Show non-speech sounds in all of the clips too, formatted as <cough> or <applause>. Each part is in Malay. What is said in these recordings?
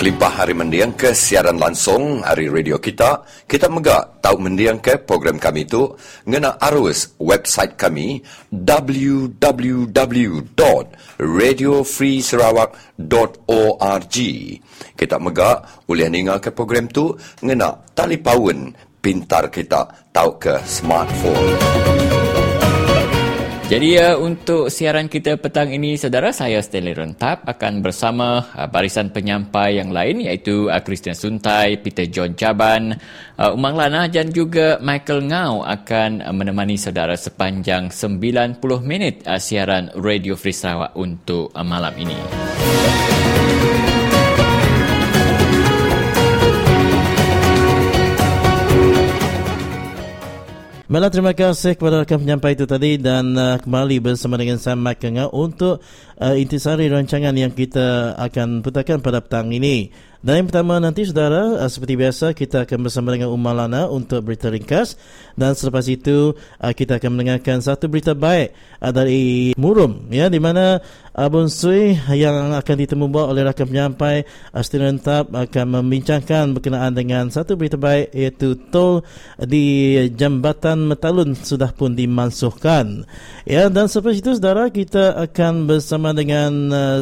Kelimpah hari mendiang ke siaran langsung hari radio kita. Kita megak tahu mendiang ke program kami itu ngena arus website kami www.radiofreesarawak.org. Kita megak boleh dengar ke program tu ngena paun pintar kita tahu ke smartphone. Jadi uh, untuk siaran kita petang ini, saudara, saya Stanley Rentap akan bersama uh, barisan penyampai yang lain iaitu uh, Christian Suntai, Peter John Caban, uh, Umang Lana dan juga Michael Ngau akan uh, menemani saudara sepanjang 90 minit uh, siaran Radio Free Sarawak untuk uh, malam ini. Baiklah, terima kasih kepada rakan penyampai itu tadi dan uh, kembali bersama dengan Sam McKenga untuk uh, intisari rancangan yang kita akan putarkan pada petang ini. Dan yang pertama nanti saudara, uh, seperti biasa kita akan bersama dengan Umar Lana untuk berita ringkas dan selepas itu uh, kita akan mendengarkan satu berita baik uh, dari Murum ya di mana Abun Sui yang akan ditemu buat oleh rakan penyampai Astin Tap akan membincangkan berkenaan dengan satu berita baik iaitu tol di Jambatan Metalun sudah pun dimansuhkan. Ya dan selepas itu saudara kita akan bersama dengan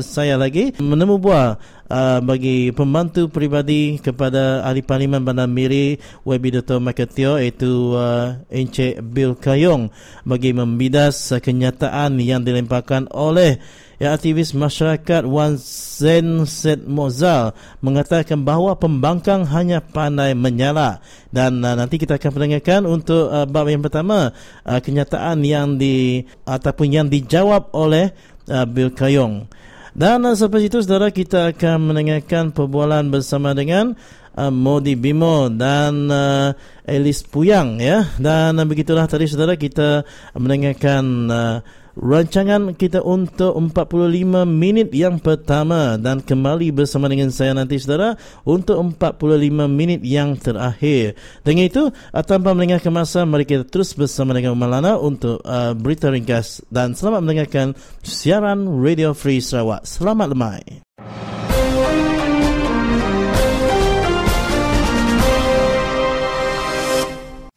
saya lagi menemu buah uh, bagi pembantu peribadi kepada ahli parlimen Bandar Miri Webi Dr. Maketio iaitu uh, Encik Bill Kayong bagi membidas uh, kenyataan yang dilemparkan oleh ya, aktivis masyarakat Wan Zen Set Mozal mengatakan bahawa pembangkang hanya pandai menyala dan uh, nanti kita akan mendengarkan untuk uh, bab yang pertama uh, kenyataan yang di ataupun yang dijawab oleh uh, Bill Kayong. Dan selepas itu saudara kita akan mendengarkan perbualan bersama dengan uh, Modi Bimo dan uh, Elis Puyang ya. Dan uh, begitulah tadi saudara kita mendengarkan uh, rancangan kita untuk 45 minit yang pertama dan kembali bersama dengan saya nanti saudara untuk 45 minit yang terakhir. Dengan itu, tanpa mendengarkan masa, mari kita terus bersama dengan Malana untuk uh, berita ringkas dan selamat mendengarkan siaran Radio Free Sarawak. Selamat lemai.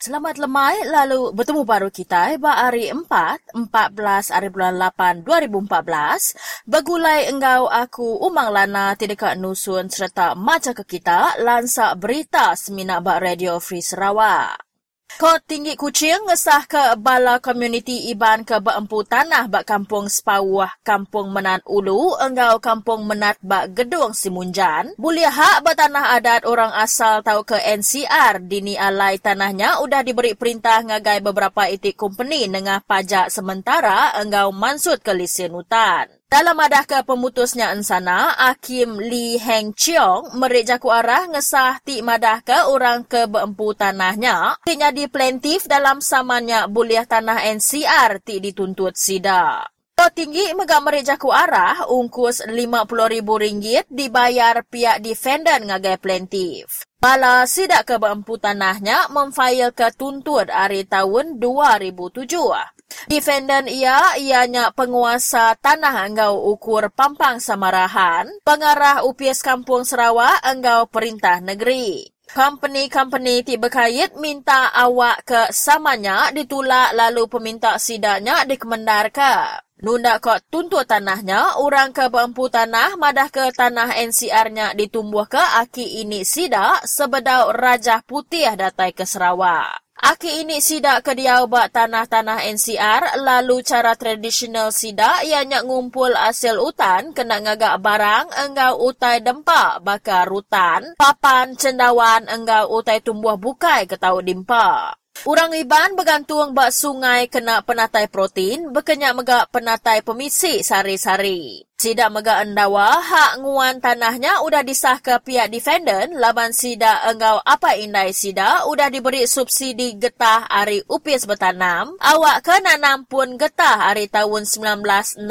Selamat lemai lalu bertemu baru kita ba hari 4 14 hari bulan 8 2014 begulai engau aku umang lana tidak nusun serta maca ke kita lansa berita seminak ba Radio Free Sarawak. Kod Tinggi Kucing ngesah ke Bala Komuniti Iban ke Beempu Tanah bak Kampung Sepawah, Kampung Menat Ulu, enggau Kampung Menat bak Gedung Simunjan. Bulia hak tanah adat orang asal tahu ke NCR, dini alai tanahnya udah diberi perintah ngagai beberapa itik company nengah pajak sementara enggau mansut ke lisen hutan. Dalam adah ke pemutusnya ensana, Hakim Lee Heng Cheong merik jaku arah ngesah ti madah ke orang ke beempu tanahnya. Tinya di plaintiff dalam samanya buliah tanah NCR ti dituntut sida. To tinggi mega merik jaku arah, ungkus RM50,000 dibayar pihak defendant ngagai plaintiff. Bala sidak ke beempu tanahnya memfail ke tuntut hari tahun 2007. Defendant ia ianya penguasa tanah enggau ukur pampang samarahan, pengarah UPS Kampung Sarawak enggau perintah negeri. Company-company ti berkait minta awak ke samanya ditulak lalu peminta sidaknya dikemendar ke. Nunda kok tuntut tanahnya, orang ke beempu tanah madah ke tanah NCR-nya ditumbuh ke aki ini sidak sebedau Raja Putih datai ke Sarawak. Aki ini sidak ke dia tanah-tanah NCR, lalu cara tradisional sidak ianya ngumpul hasil hutan kena ngagak barang enggau utai dempak bakar rutan, papan cendawan enggau utai tumbuh bukai ke tau dimpak. Urang Iban bergantung bak sungai kena penatai protein, berkenyak megak penatai pemisi sari-sari. Sidak megak endawa, hak nguan tanahnya udah disah ke pihak defendant, laban sidak enggau apa indai sidak, udah diberi subsidi getah hari upis bertanam, awak ke nanam pun getah hari tahun 1966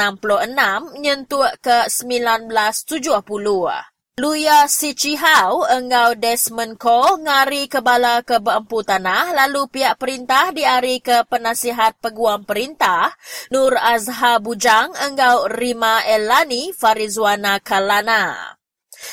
nyentuh ke 1970. Luya Si Chihau engau Desmond Ko ngari ke bala ke beempu tanah lalu pihak perintah diari ke penasihat peguam perintah Nur Azha Bujang engau Rima Elani Farizwana Kalana.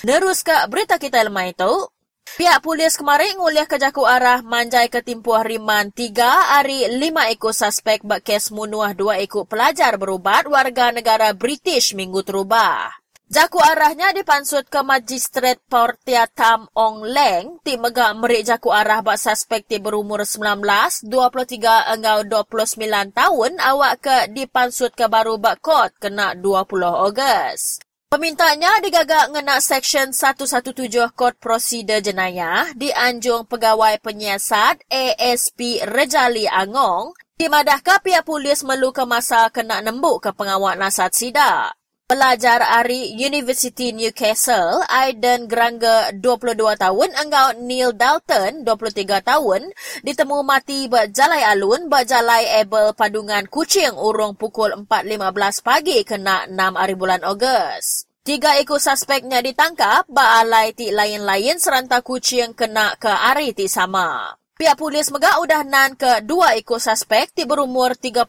Nerus ke berita kita lemah itu, Pihak polis kemarin nguliah ke jaku arah manjai ke timpuah riman tiga hari lima ekor suspek bak kes munuah dua ekor pelajar berubat warga negara British minggu terubah. Jaku arahnya dipansut ke Magistrat Portia Tam Ong Leng ti mega merik jaku arah bak suspek ti berumur 19, 23 engau 29 tahun awak ke dipansut ke baru bak kot kena 20 Ogos. Pemintanya digagak ngena Seksyen 117 Kod Prosedur Jenayah di Anjung Pegawai Penyiasat ASP Rejali Angong dimadahkan pihak polis melu ke masa kena nembuk ke pengawal nasat sidak. Pelajar Ari University Newcastle, Aiden Granga 22 tahun, engkau Neil Dalton 23 tahun, ditemu mati berjalai alun berjalai ebel padungan kucing urung pukul 4.15 pagi kena 6 hari bulan Ogos. Tiga ekor suspeknya ditangkap, baalai ti lain-lain seranta kucing kena ke hari ti sama. Pihak polis megak udah nan ke dua ekor suspek ti berumur 35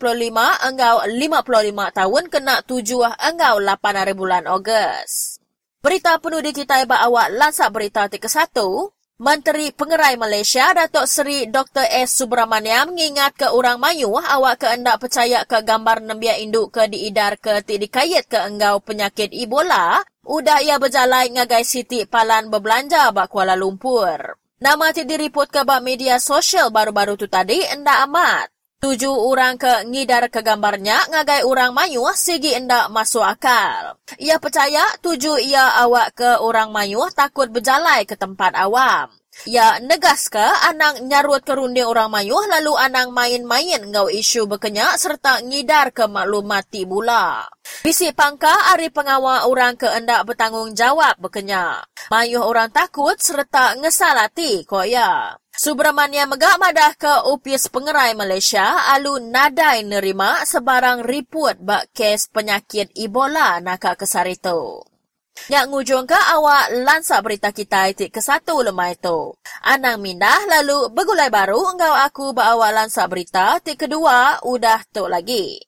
enggau 55 tahun kena tujuh enggau 8 hari bulan Ogos. Berita penuh di kita iba awak lansak berita ti ke satu. Menteri Pengerai Malaysia Datuk Seri Dr. S. Subramaniam mengingat ke orang mayu awak ke endak percaya ke gambar nembia induk ke diidar ke ti dikait ke enggau penyakit Ebola, udah ia berjalan ngagai Siti Palan berbelanja bak Kuala Lumpur. Nama ti diriput ke bak media sosial baru-baru tu tadi endak amat. Tujuh orang ke ngidar ke gambarnya ngagai orang mayu segi endak masuk akal. Ia percaya tujuh ia awak ke orang mayu takut berjalai ke tempat awam. Ya, negas ke anang nyarut ke orang mayuh lalu anang main-main ngau isu berkenyak serta ngidar ke maklumati bula. Bisi pangka ari pengawal orang ke endak bertanggungjawab berkenyak. Mayuh orang takut serta ngesalati kok. Subramania megak madah ke upis pengerai Malaysia alu nadai nerima sebarang riput bak kes penyakit Ebola nakak kesar itu. Yang ngujung ke awak lansak berita kita itik ke satu lemah itu. Anang mindah lalu begulai baru engkau aku bawa lansak berita itik kedua udah tu lagi.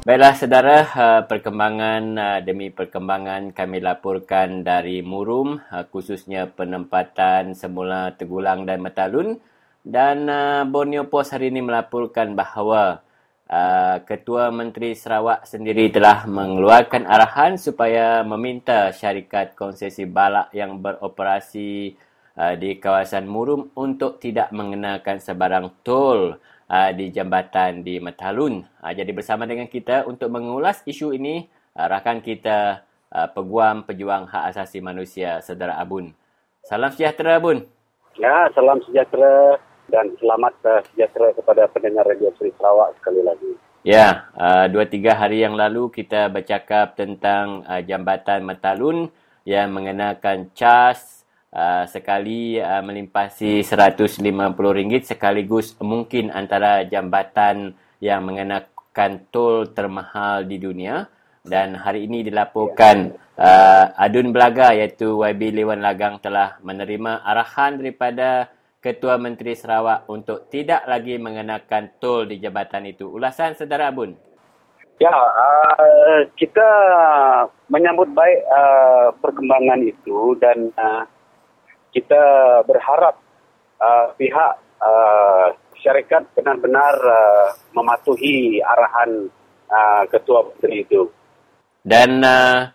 Baiklah saudara, uh, perkembangan uh, demi perkembangan kami laporkan dari Murum uh, khususnya penempatan semula Tegulang dan Metalun dan uh, Borneo Post hari ini melaporkan bahawa uh, Ketua Menteri Sarawak sendiri telah mengeluarkan arahan supaya meminta syarikat konsesi balak yang beroperasi uh, di kawasan Murum untuk tidak mengenakan sebarang tol uh, di jambatan di Metalun. Uh, jadi bersama dengan kita untuk mengulas isu ini, uh, rakan kita uh, Peguam Pejuang Hak Asasi Manusia, Saudara Abun. Salam sejahtera, Abun. Ya, salam sejahtera dan selamat uh, sejahtera kepada pendengar Radio Seri Sarawak sekali lagi. Ya, uh, dua tiga hari yang lalu kita bercakap tentang uh, jambatan Metalun yang mengenakan cas uh, sekali uh, melimpasi RM150 sekaligus mungkin antara jambatan yang mengenakan tol termahal di dunia dan hari ini dilaporkan uh, adun belaga iaitu YB Lewan Lagang telah menerima arahan daripada Ketua Menteri Sarawak untuk tidak lagi mengenakan tol di jabatan itu. Ulasan Saudara Abun. Ya, uh, kita menyambut baik uh, perkembangan itu dan uh, kita berharap uh, pihak uh, syarikat benar-benar uh, mematuhi arahan uh, ketua menteri itu. Dan uh,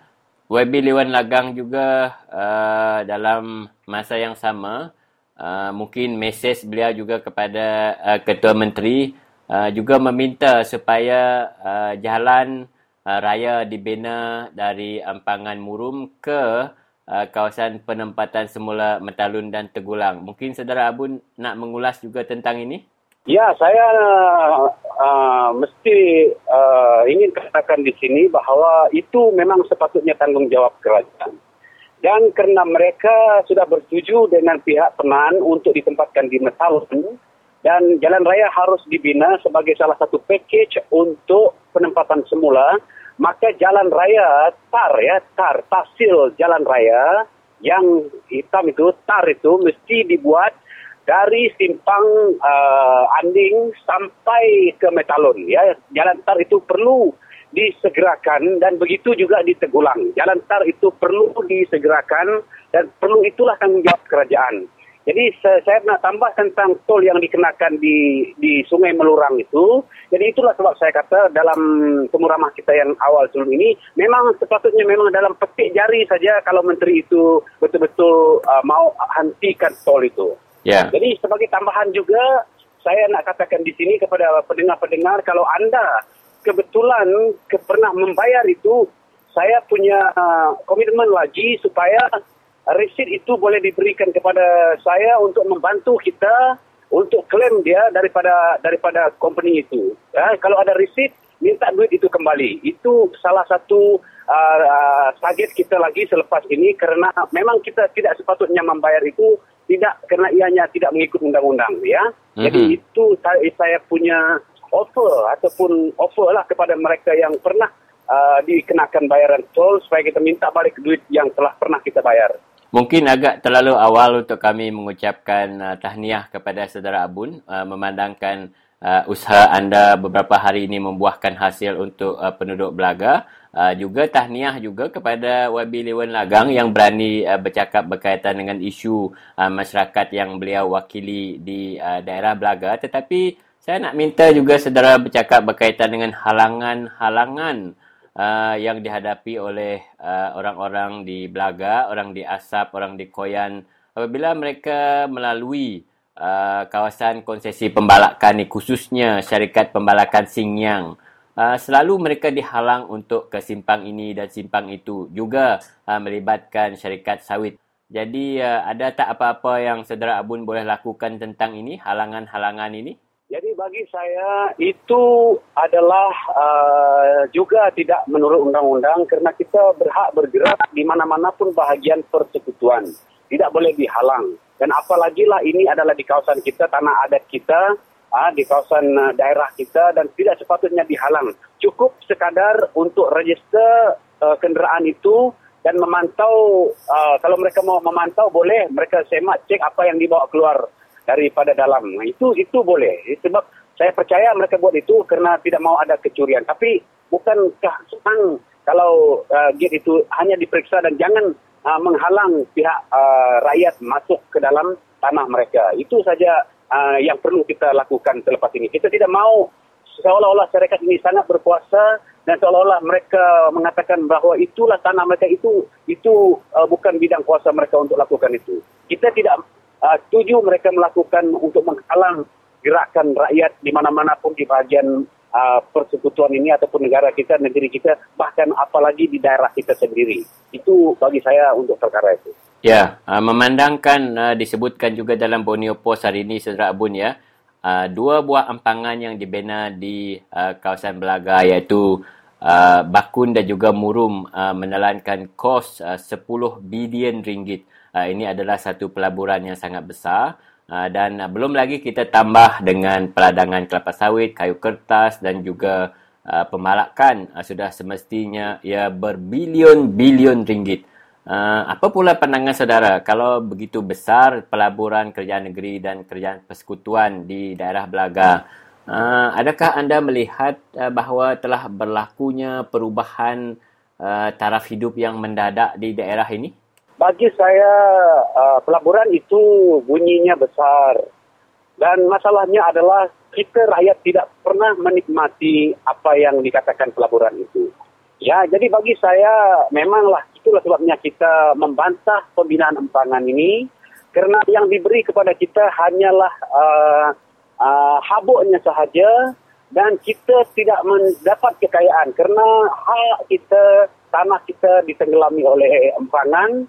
YB Lewan Lagang juga uh, dalam masa yang sama uh, mungkin mesej beliau juga kepada uh, ketua menteri uh, juga meminta supaya uh, jalan uh, raya dibina dari Ampangan Murum ke uh, kawasan penempatan semula Metalun dan Tegulang. Mungkin saudara Abun nak mengulas juga tentang ini? Ya, saya uh, mesti uh, ingin katakan di sini bahawa itu memang sepatutnya tanggungjawab kerajaan. Dan kerana mereka sudah bersetuju dengan pihak penan untuk ditempatkan di Metalun dan jalan raya harus dibina sebagai salah satu package untuk penempatan semula, maka jalan raya tar ya, tar, tasil jalan raya yang hitam itu, tar itu mesti dibuat dari simpang uh, Anding sampai ke Metalon ya. Jalan tar itu perlu disegerakan dan begitu juga di Tegulang jalan tar itu perlu disegerakan dan perlu itulah tanggungjawab kerajaan jadi saya nak tambah tentang tol yang dikenakan di di Sungai Melurang itu. Jadi itulah sebab saya kata dalam temu ramah kita yang awal sebelum ini memang sepatutnya memang dalam petik jari saja kalau menteri itu betul-betul uh, mau hentikan tol itu. Yeah. Jadi sebagai tambahan juga saya nak katakan di sini kepada pendengar-pendengar kalau anda kebetulan ke, pernah membayar itu saya punya uh, komitmen lagi supaya resit itu boleh diberikan kepada saya untuk membantu kita untuk klaim dia daripada daripada company itu. Ya, kalau ada resit minta duit itu kembali. Itu salah satu uh, uh, target kita lagi selepas ini kerana memang kita tidak sepatutnya membayar itu tidak kerana ianya tidak mengikut undang-undang ya. Mm-hmm. Jadi itu saya, saya punya offer ataupun offer lah kepada mereka yang pernah uh, dikenakan bayaran tol supaya kita minta balik duit yang telah pernah kita bayar. Mungkin agak terlalu awal untuk kami mengucapkan uh, tahniah kepada saudara Abun uh, memandangkan uh, usaha anda beberapa hari ini membuahkan hasil untuk uh, penduduk Belaga. Uh, juga tahniah juga kepada YB Lewan Lagang yang berani uh, bercakap berkaitan dengan isu uh, masyarakat yang beliau wakili di uh, daerah Belaga. Tetapi saya nak minta juga saudara bercakap berkaitan dengan halangan-halangan uh, yang dihadapi oleh uh, orang-orang di Belaga, orang di Asap, orang di Koyan apabila mereka melalui uh, kawasan konsesi pembalakan ini khususnya syarikat pembalakan Singyang uh, selalu mereka dihalang untuk ke simpang ini dan simpang itu juga uh, melibatkan syarikat sawit. Jadi uh, ada tak apa-apa yang saudara Abun boleh lakukan tentang ini, halangan-halangan ini? Jadi bagi saya itu adalah uh, juga tidak menurut undang-undang kerana kita berhak bergerak di mana-mana pun bahagian persekutuan. Tidak boleh dihalang. Dan apalagi lah ini adalah di kawasan kita, tanah adat kita, uh, di kawasan uh, daerah kita dan tidak sepatutnya dihalang. Cukup sekadar untuk register uh, kenderaan itu dan memantau, uh, kalau mereka mau memantau boleh mereka semak cek apa yang dibawa keluar daripada dalam. Itu itu boleh. Sebab saya percaya mereka buat itu kerana tidak mau ada kecurian. Tapi bukankah senang kalau uh, gate itu hanya diperiksa dan jangan uh, menghalang pihak uh, rakyat masuk ke dalam tanah mereka. Itu saja uh, yang perlu kita lakukan selepas ini. Kita tidak mau seolah-olah syarikat ini sangat berkuasa dan seolah-olah mereka mengatakan bahawa itulah tanah mereka itu itu uh, bukan bidang kuasa mereka untuk lakukan itu. Kita tidak uh, setuju mereka melakukan untuk menghalang gerakan rakyat di mana-mana pun di bahagian uh, persekutuan ini ataupun negara kita, negeri kita, bahkan apalagi di daerah kita sendiri. Itu bagi saya untuk perkara itu. Ya, uh, memandangkan uh, disebutkan juga dalam Borneo Post hari ini, Saudara Abun ya, uh, dua buah empangan yang dibina di uh, kawasan Belaga iaitu uh, Bakun dan juga Murum uh, menelankan kos uh, 10 bilion ringgit. Uh, ini adalah satu pelaburan yang sangat besar. Uh, dan uh, belum lagi kita tambah dengan peladangan kelapa sawit, kayu kertas dan juga uh, pemalakan uh, sudah semestinya ia berbilion-bilion ringgit. Uh, apa pula pandangan saudara kalau begitu besar pelaburan kerajaan negeri dan kerajaan persekutuan di daerah Belaga? Uh, adakah anda melihat uh, bahawa telah berlakunya perubahan uh, taraf hidup yang mendadak di daerah ini? Bagi saya uh, pelaburan itu bunyinya besar. Dan masalahnya adalah kita rakyat tidak pernah menikmati apa yang dikatakan pelaburan itu. Ya, jadi bagi saya memanglah itulah sebabnya kita membantah pembinaan empangan ini kerana yang diberi kepada kita hanyalah uh, uh, habuknya sahaja dan kita tidak mendapat kekayaan kerana hak kita, tanah kita ditenggelami oleh empangan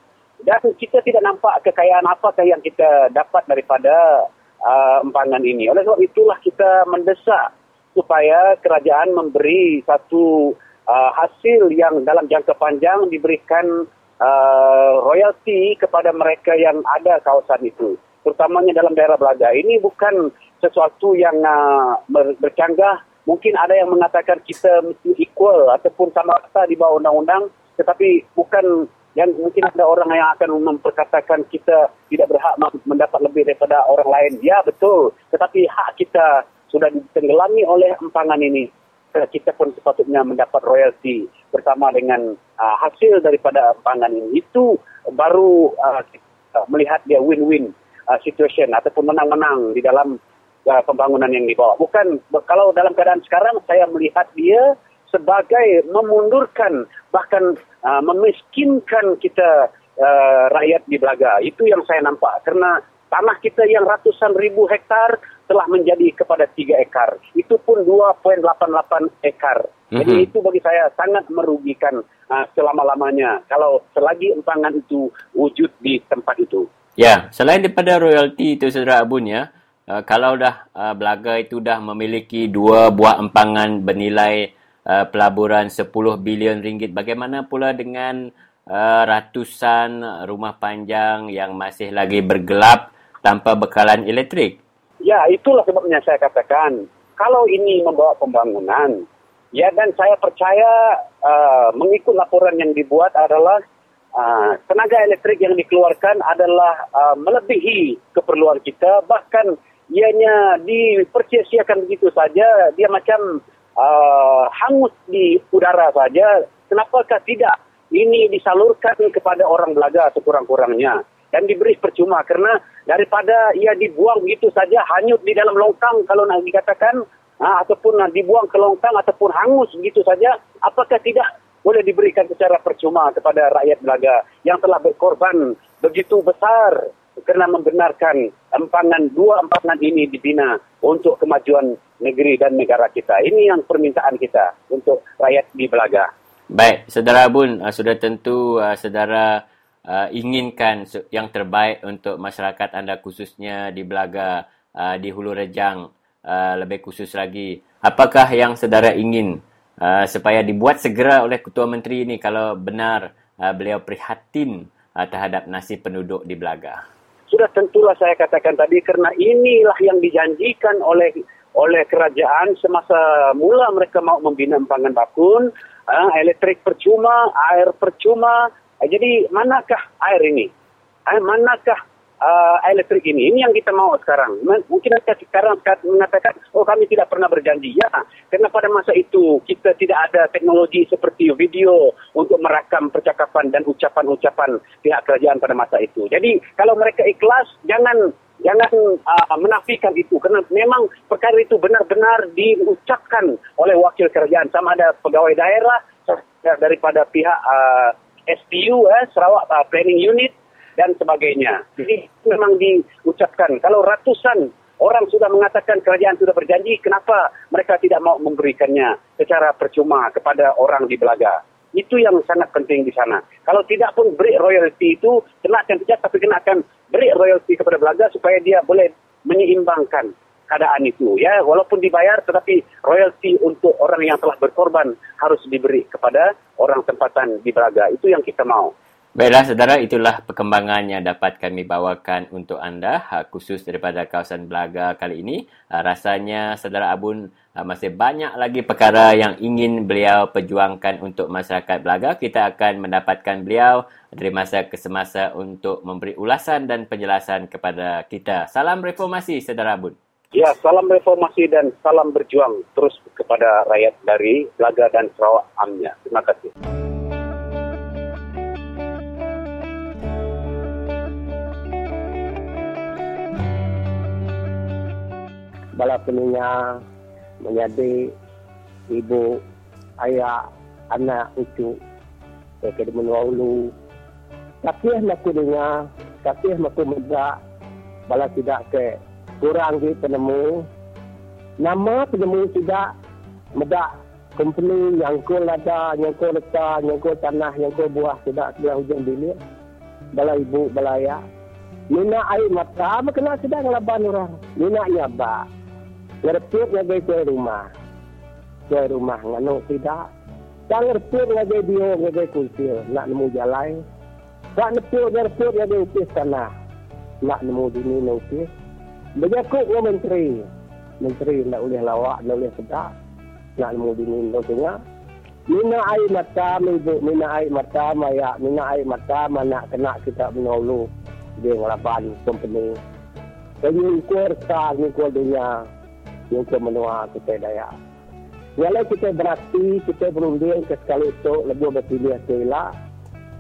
dan kita tidak nampak kekayaan apakah yang kita dapat daripada uh, empangan ini. Oleh sebab itulah kita mendesak supaya kerajaan memberi satu uh, hasil yang dalam jangka panjang diberikan uh, royalty kepada mereka yang ada kawasan itu. Terutamanya dalam daerah Belaga. Ini bukan sesuatu yang uh, bercanggah. Mungkin ada yang mengatakan kita mesti equal ataupun sama rata di bawah undang-undang. Tetapi bukan dan mungkin ada orang yang akan memperkatakan kita tidak berhak mendapat lebih daripada orang lain. Ya, betul. Tetapi hak kita sudah ditenggelami oleh empangan ini. Kita pun sepatutnya mendapat royalti bersama dengan uh, hasil daripada empangan ini. Itu baru uh, melihat dia win-win uh, situation ataupun menang-menang di dalam uh, pembangunan yang dibawa. Bukan, kalau dalam keadaan sekarang saya melihat dia sebagai memundurkan bahkan uh, memiskinkan kita uh, rakyat di Belaga. Itu yang saya nampak. Karena tanah kita yang ratusan ribu hektar telah menjadi kepada tiga ekar. Itu pun 2.88 ekar. Mm-hmm. Jadi itu bagi saya sangat merugikan uh, selama-lamanya kalau selagi empangan itu wujud di tempat itu. Ya, selain daripada royalti itu saudara Abun ya, uh, kalau dah uh, Belaga itu dah memiliki dua buah empangan bernilai uh, pelaburan 10 bilion ringgit. Bagaimana pula dengan uh, ratusan rumah panjang yang masih lagi bergelap tanpa bekalan elektrik? Ya, itulah sebabnya saya katakan kalau ini membawa pembangunan, ya dan saya percaya uh, mengikut laporan yang dibuat adalah uh, tenaga elektrik yang dikeluarkan adalah uh, melebihi keperluan kita bahkan ianya dipercayasiakan begitu saja dia macam uh, hangus di udara saja, kenapakah tidak ini disalurkan kepada orang belaga sekurang-kurangnya? Dan diberi percuma karena daripada ia dibuang begitu saja hanyut di dalam longkang kalau nak dikatakan ha, ataupun nak dibuang ke longkang ataupun hangus begitu saja apakah tidak boleh diberikan secara percuma kepada rakyat belaga yang telah berkorban begitu besar kerana membenarkan empangan dua empangan ini dibina untuk kemajuan negeri dan negara kita. Ini yang permintaan kita untuk rakyat di Belaga. Baik, saudara Abun, uh, sudah tentu uh, saudara uh, inginkan yang terbaik untuk masyarakat anda khususnya di Belaga, di Hulu Rejang, lebih khusus lagi. Apakah yang saudara ingin supaya dibuat segera oleh Ketua Menteri ini kalau benar beliau prihatin terhadap nasib penduduk di Belaga? Sudah tentulah saya katakan tadi karena inilah yang dijanjikan oleh oleh kerajaan semasa mula mereka mau membina empangan bakun, uh, elektrik percuma, air percuma. Uh, jadi manakah air ini? Uh, manakah uh, elektrik ini. Ini yang kita mau sekarang. Mungkin kita sekarang mengatakan, oh kami tidak pernah berjanji. Ya, karena pada masa itu kita tidak ada teknologi seperti video untuk merakam percakapan dan ucapan-ucapan pihak kerajaan pada masa itu. Jadi kalau mereka ikhlas, jangan jangan uh, menafikan itu karena memang perkara itu benar-benar diucapkan oleh wakil kerajaan sama ada pegawai daerah daripada pihak uh, SPU eh, Sarawak uh, Planning Unit dan sebagainya. Jadi memang diucapkan kalau ratusan orang sudah mengatakan kerajaan sudah berjanji, kenapa mereka tidak mau memberikannya secara percuma kepada orang di Belaga? Itu yang sangat penting di sana. Kalau tidak pun beri royalti itu, kenakan saja tapi kenakan beri royalti kepada Belaga supaya dia boleh menyeimbangkan keadaan itu. Ya, walaupun dibayar tetapi royalti untuk orang yang telah berkorban harus diberi kepada orang tempatan di Belaga. Itu yang kita mau. Baiklah, saudara, itulah perkembangan yang dapat kami bawakan untuk anda, khusus daripada kawasan Belaga kali ini. Ah, rasanya, saudara Abun, ah, masih banyak lagi perkara yang ingin beliau perjuangkan untuk masyarakat Belaga. Kita akan mendapatkan beliau dari masa ke semasa untuk memberi ulasan dan penjelasan kepada kita. Salam reformasi, saudara Abun. Ya, salam reformasi dan salam berjuang terus kepada rakyat dari Belaga dan Sarawak Amnya. Terima kasih. Peninga menjadi ibu ayah anak itu saya kena ulu tapi aku dengar tapi aku muda bala tidak ke kurang di penemu. Nama penemu tidak medak company yang ko lada yang ko letak yang ko tanah yang ko buah tidak sudah hujan bilik. Bala ibu bala ayah. Mina air mata, apa kena sedang ngelaban orang. Mina iya ba. Ngertiuk ngagai ke rumah. Ke rumah nganu tidak. Tak ngertiuk ngagai dia ngagai kultil. Nak nemu jalan. Tak ngertiuk ngertiuk ngagai upis tanah. Nak nemu dini na upis. Berjakuk ke menteri. Menteri nak boleh lawak, nak boleh sedap. Nak nemu dini na tengah. Mina air mata, ibu. Mina air mata, maya. Mina air mata, mana kena kita menolong dia ngelaban company. Jadi ukur sah, ukur dunia, ukur menua kita daya. Walau kita berarti, kita berunding ke sekali itu, lebih berpilih sila.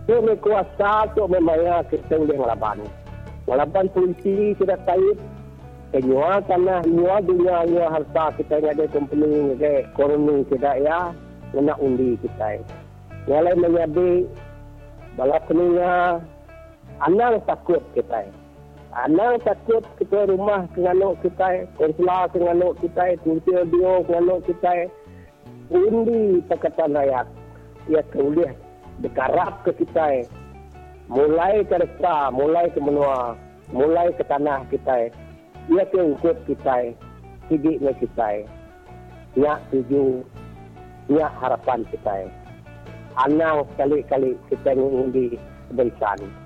Itu kuasa untuk memaya kita boleh ngelaban. Ngelaban polisi kita kait, kenyua tanah, nyua dunia, nyua harta kita ada company, ada koloni kita ya, nak undi kita. Walau menjadi balap peninga, Anang takut kita. Anang takut kita rumah kenganuk kita, konsular kenganuk kita, kursi audio kenganuk kita. Undi Pakatan Rakyat. Ia boleh dekarap ke kita. Mulai ke resta, mulai ke menua, mulai ke tanah kita. Ia ke ukut kita. Sidiknya kita. Nyak tuju, nyak harapan kita. Anang sekali-kali kita mengundi berikan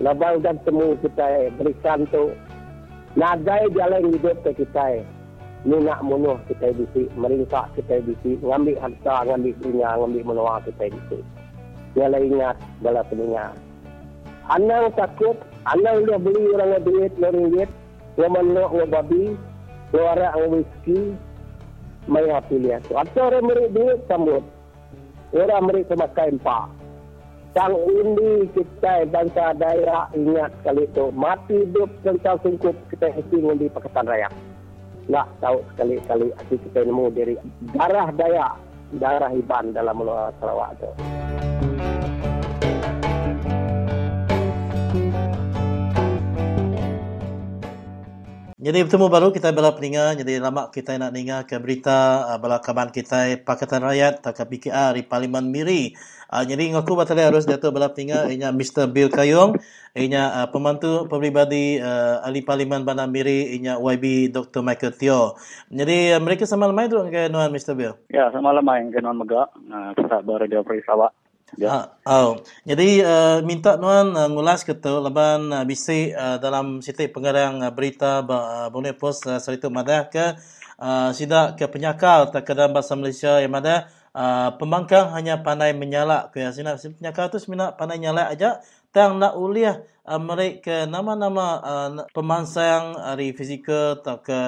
labang dan temu kita berikan tu. Nadai jalan hidup ke kita ni nak munuh kita bisi meringkak kita bisi ngambil harta ngambil dunia ngambil menua kita bisi Nyala ingat dalam telinga. Anang takut Anang dia beli orang duit Orang duit Orang nak orang babi Orang orang whisky Maya pilih tu. Atau orang merik duit sambut. Orang merik semakai empat Sang undi kita bangsa daerah ingat sekali itu mati hidup tentang sungkup kita mesti undi Pakatan Raya. Nak tahu sekali-kali hati kita nemu dari darah daya darah Iban dalam Sarawak itu. Jadi bertemu baru kita bela peninga. Jadi lama kita nak dengar ke berita uh, bela kaban kita Pakatan Rakyat tak PKR di Parlimen Miri. Uh, jadi ngaku batalai harus dato bela peninga inya Mr Bill Kayong, inya uh, pembantu peribadi uh, ahli Parlimen Bandar Miri inya YB Dr Michael Teo. Jadi uh, mereka sama lemai tu ke Mr Bill. Ya, sama lemai ke nuan Mega. Uh, kita berada di Sarawak. Ya. Ha, oh. Jadi uh, minta tuan uh, ngulas ke tu leban uh, bisi uh, dalam sitik pengarang uh, berita uh, Bonnet Post uh, Seritu Madah ke uh, sidak ke penyakal tak ke dalam bahasa Malaysia yang ada uh, pembangkang hanya pandai menyalak ke sini penyakal tu sebenarnya pandai nyalak aja tang nak uliah uh, mereka nama-nama uh, pemansang dari fizikal tak ke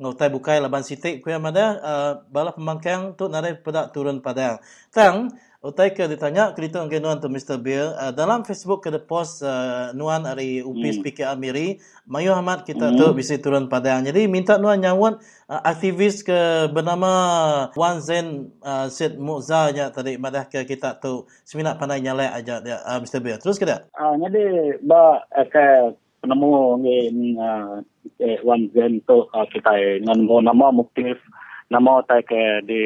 ngutai bukai laban sitik ku yang ada uh, bala pembangkang tu narai pada turun padang tang Utai ke ditanya kerita ke nuan tu Mr. Bill uh, dalam Facebook ke post uh, nuan dari UPS hmm. PK Amiri Mayu Ahmad kita hmm. tu bisa turun padang. Jadi minta nuan nyawat uh, aktivis ke bernama Wan Zen uh, Sid Muza nya tadi madah ke kita tu semina pandai nyalai aja dia uh, Mr. Bill. Terus ke dia? Ah uh, jadi ba eh, ke penemu ni uh, eh, Wan Zen tu uh, kita dengan nama muktif nama tai ke di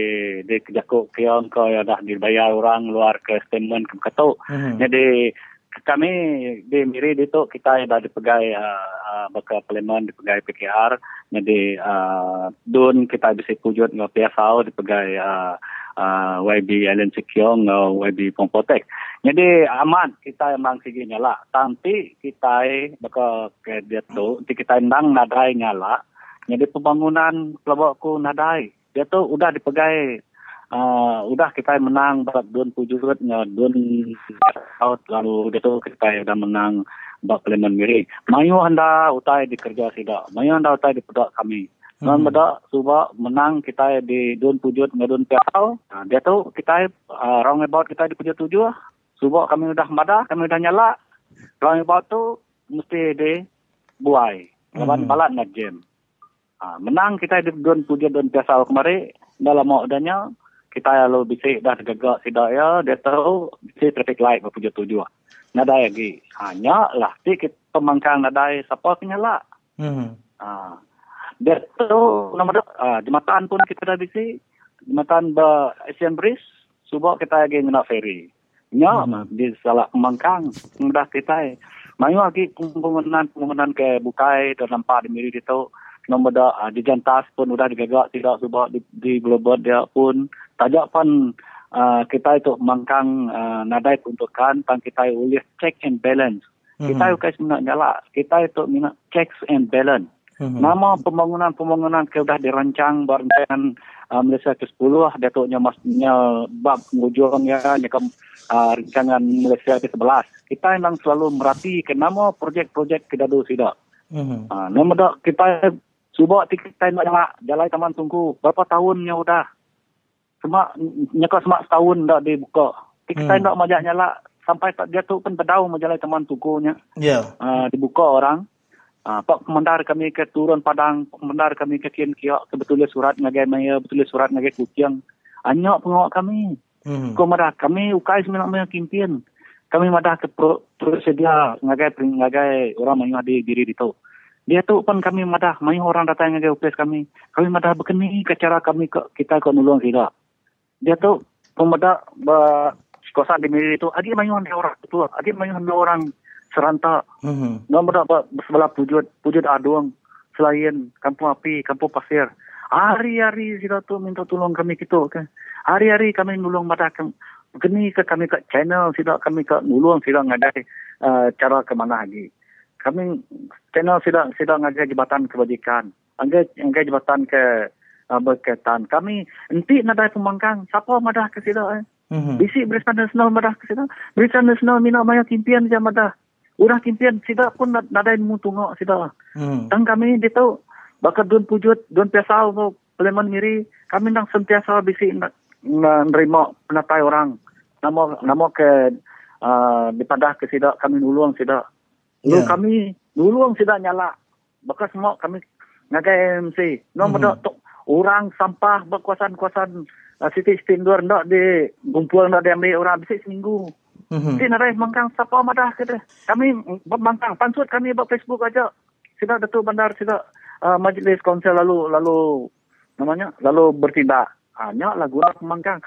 di kejakuk kion ko ya dah dibayar orang luar ke statement ke katu. Mm-hmm. Jadi kami di Miri di tu kita dah dipegai uh, uh, baka parlimen dipegai PKR jadi uh, dun kita bisa pujut ngau PSAO dipegai uh, uh, YB Allen Sekiong ngau YB Pompotek. Jadi aman kita emang sigi nyala tapi kita baka ke dia tu kita nang nadai nyala jadi pembangunan kelompokku nadai. Dia tu udah dipegai uh, udah kita menang berat dun pujurut nya dun out lalu dia tu kita udah menang bak parlimen miri. Mayu anda utai dikerja sida. Mayu anda utai di pedak kami. Dan hmm. beda suba menang kita di dun pujut ngadun piau. Nah, dia tu kita uh, round about kita di pujut tujuh. Suba kami udah mada, kami udah nyala. Round about tu mesti di buai. Laban hmm. balat nak jam. Ah, menang kita di don puja don biasa kemari dalam mau adanya kita lalu bisik dah gagak sidak ya dia tahu bisik traffic light berpuja tujuh. Nadai lagi. Hanya lah ti kita pemangkang nadai siapa penyala. Mhm. Ah. Dia tahu nama dak ah, jembatan pun kita dah bisik. Jembatan ba Asian Bridge subak kita lagi nak ferry. Nya di salah pemangkang mudah kita. Mayu lagi pembangunan pembangunan ke bukai dan nampak di miri itu nombor dah ah, di jantas pun sudah digagak tidak sebab di, di global dia pun tajak pun ah, kita itu mangkang uh, nadai peruntukan dan kita boleh check and balance. Kita bukan sebenarnya nyala. Kita itu minat checks and balance. Mhm. Nama pembangunan-pembangunan ke sudah dirancang berancangan uh, Malaysia ke-10 datuknya masnya bab ngujung ya nyekam uh, rancangan Malaysia ke-11. Kita memang selalu merhati ke nama projek-projek kedadu sidak. Mhm. Ah, nama dak kita cuba kita nak nyala jalan taman tunggu berapa tahunnya udah. Semak nyeka semak setahun dah dibuka. Kita Hmm. nak majak nyala sampai tak dia tu pun pedau menjalai taman tunggunya. Ya. Uh, dibuka orang. Uh, Pak Komandar kami ke turun Padang, Komandar kami ke Kian Kiok, kebetulan surat ngagai Maya, betulan surat ngagai Kuciang. Anyak pengawak kami. Kau madah kami ukai sembilan Maya kimpian. Kami madah ke pro, prosedia ngagai ngagai orang Maya di diri itu. Dia tu pun kami madah mayu orang datang ngagai upes kami. Kami madah berkeni ke cara kami ke kita ke nulung sila. Dia tu pemadah ba kosan di miri itu adik mayu ada orang tu. Adik mayu ada orang serantak. Mhm. Nombor apa sebelah pujud pujud aduang selain kampung api, kampung pasir. Hari-hari sila tu minta tolong kami gitu kan. Hari-hari kami nulung mata kami. Kini ke kami ke channel sila kami ke nulung sila ngadai uh, cara ke mana lagi. Kami channel sila sila ngadai jabatan kebajikan. Anggai anggai jabatan ke uh, berkaitan. Kami enti nadai pemangkang. Siapa madah ke sila eh? Mhm. Bisi Barisan Nasional madah ke sila. Barisan Nasional mina maya kimpian je madah. Udah kimpian sida pun nad- nadai mu tunggu sida. Mhm. Dan kami dia tahu bakal don pujut, don piasa mau peleman miri, kami nang sentiasa bisi nak na, nerima penatai orang. Nama nama ke uh, dipadah ke sida kami nulung sida. Lu Ya. kami nulung sida nyala. Bakal semua kami ngagai MC. No mm tok orang sampah berkuasan-kuasan uh, Siti Stindur ndak di kumpul ndak diambil orang bisi seminggu. Mhm. Di narai mangkang siapa madah kita. Kami mangkang pansut kami buat Facebook aja. Sida Datuk Bandar sida uh, majlis konsel lalu lalu namanya lalu bertindak. Hanya lagu nak mangkang.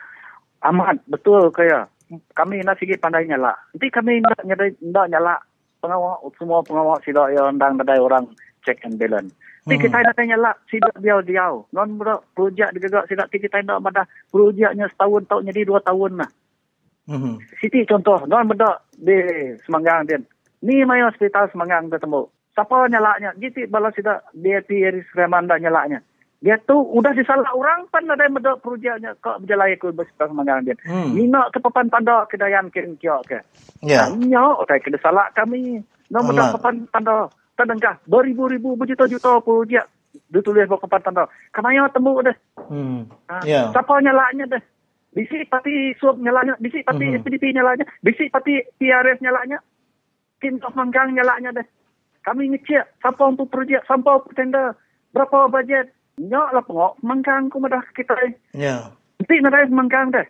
Amat betul kaya. Kami nak sikit pandai nyala. Nanti kami nak nyala, nak nyala. Pengawal semua pengawal sida yang ndang nadai orang check and balance. Tapi Hmm. kita nak nyala sida diau-diau. Non berak projek digagak sida kita nak madah projeknya setahun tahun jadi dua tahun lah. Mhm. Siti contoh, non benda di Semanggang dia. Ni maya hospital Semanggang ketemu. Siapa nyalaknya? Gitu balas sida DAP Eris Remanda nyalaknya. Dia tu udah disalah orang pan ada benda projeknya kok berjalan ke hospital Semanggang dia. Hmm. Ni ke papan tanda kedayan kirim kiok ke. Ya. Nya otai kena salah kami. Benda Alah. papan tanda. Tadengkah beribu-ribu berjuta-juta projek ditulis bahawa papan tanda. Kamaya temu dah. Hmm. Ha, Ya. Siapa nyalaknya dah? Bisi parti suap nyalanya, bisi parti Mhm. SPDP nyalanya, bisi parti PRS nyalanya, tim Tok Manggang nyalanya dah. Kami ngecek siapa untuk projek, siapa untuk tender, berapa bajet. Nyak lah pengok, Manggang ku madah kita. Ya. Nanti nadai Manggang dah.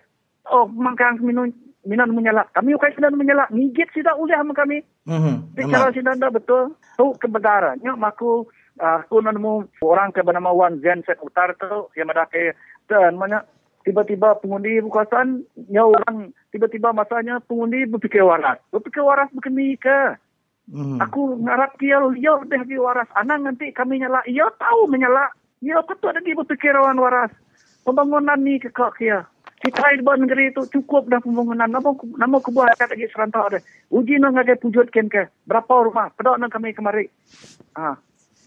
Oh, Manggang minum minum menyalak. Kami ukai sedang menyalak. Ngigit sida ulah sama kami. Mhm. Bicara Amat. sida dah betul. Tu kebenaran. Nyak maku uh, aku nemu orang ke bernama Wan Zen Set Utar tu yang ada ke dan mana tiba-tiba pengundi bukasan nya orang tiba-tiba masanya pengundi berfikir waras. Berfikir waras begini ke? Mhm. Aku ngarap dia dia deh waras. Anak nanti kami nyala. Ia tahu menyala. Ia betul ada di berfikir orang waras. Pembangunan ni ke kak kia. Kita di buat negeri itu cukup dah pembangunan. Nama nama kebuah kat lagi serantau dah. Uji nak ngagai pujut ken ke. Berapa rumah? Pedok nak kami kemari. Ha.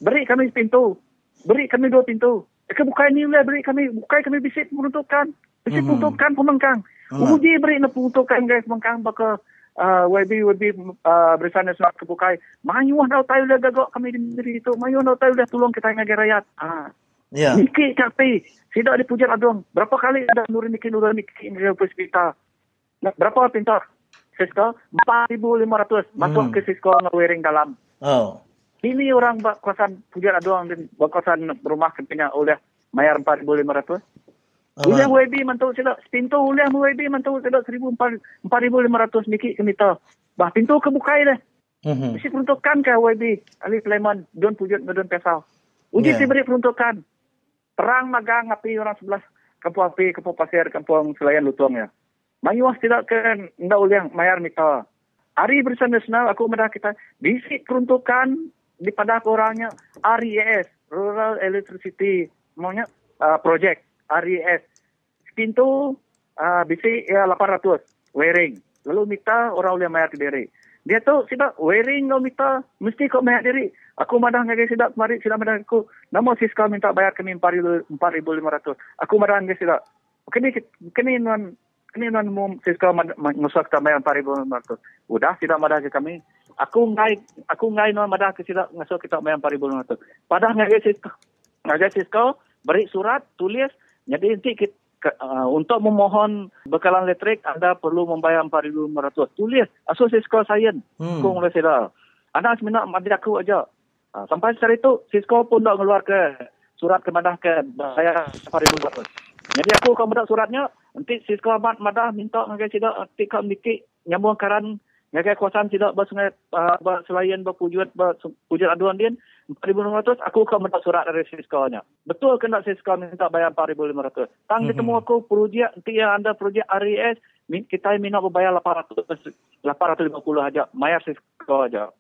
Beri kami pintu. Beri kami dua pintu. Eh, bukan ni lah beri kami. Bukan kami bisik peruntukan. Bisik Mhm. peruntukan pemangkang. Alah. Uji beri nak peruntukan guys pemangkang. Baka uh, YB YB uh, Barisan Nasional Kebukai. Mayu dah tahu dah gagak kami di negeri itu. Mayu dah tahu dah tolong kita ngagai rakyat. Ha. Ya. Niki capai. Tidak dipujar adong. Berapa kali ada nurin niki nurin hospital. Nah, berapa pintar? Sisko 4,500 masuk Hmm. ke Sisko ngewering dalam. Oh. Ini orang kawasan Pujar Aduang dan kawasan rumah kepingnya oleh mayar 4,500. Uliah WB mantu sila. Pintu uliah WB mantu sila 4,500 niki kemita. Bah pintu kebukai. Mm-hmm. Mesti peruntukan ke WB. Ali Sulaiman. Don pujut ngedon pesau. Uji yeah. beri peruntukan. Perang magang api orang sebelah. Kampung api, kampung pasir, kampung selayan lutong ya. Mayuah tidak ke ndak uliah mayar mita. Hari Barisan Nasional aku medah kita. Bisik peruntukan di pada orangnya RES. Rural Electricity. Maunya uh, project. RES. Pintu uh, bisi ya 800 wearing. Lalu minta orang boleh bayar ke diri. Dia tu sidak wearing kau minta mesti kau bayar diri. Aku madah ngaji sidak mari sidak madah aku. Nama siska minta bayar kami 4500. Aku madah ngaji sidak. Kini kini non kini non mu siska ngusak ta bayar 4500. Udah sidak madah ke kami. Aku ngai aku ngai non madah ke sidak ngusak kita bayar 4500. Padahal ngaji siska. Ngaji siska beri surat tulis jadi nanti kita, uh, untuk memohon bekalan elektrik anda perlu membayar 4500 tulis asosiasi sekolah sains hmm. kong oleh sila anda sebenarnya mandi aku aja. Uh, sampai saat itu Cisco pun dah ngeluar ke surat ke bayar 4500 jadi aku akan mendapat suratnya nanti Cisco amat madah minta ngagai sila nanti kau mikir nyambung karan ngagai kuasaan sila bersungai uh, berselayan berpujut berpujut aduan dia 4,500, aku akan minta surat dari Cisco-nya. Betul ke nak Cisco minta bayar 4,500? Tang mm-hmm. ketemu aku, projek, nanti yang anda projek RES, kita minta berbayar 800, 850 aja, mayar Cisco aja.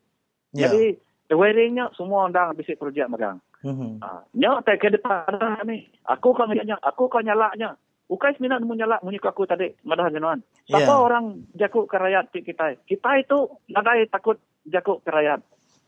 Yeah. Jadi, the wedding-nya semua undang habis projek megang. Mm-hmm. Uh, nyok, tak ke depan ni. Aku kan nyala, aku kan nyalaknya. Bukan sebenarnya nemu nyala munyi aku tadi madah jenuan. Siapa yeah. orang jakuk ke rakyat kita? Kita itu nadai takut jakuk ke rakyat.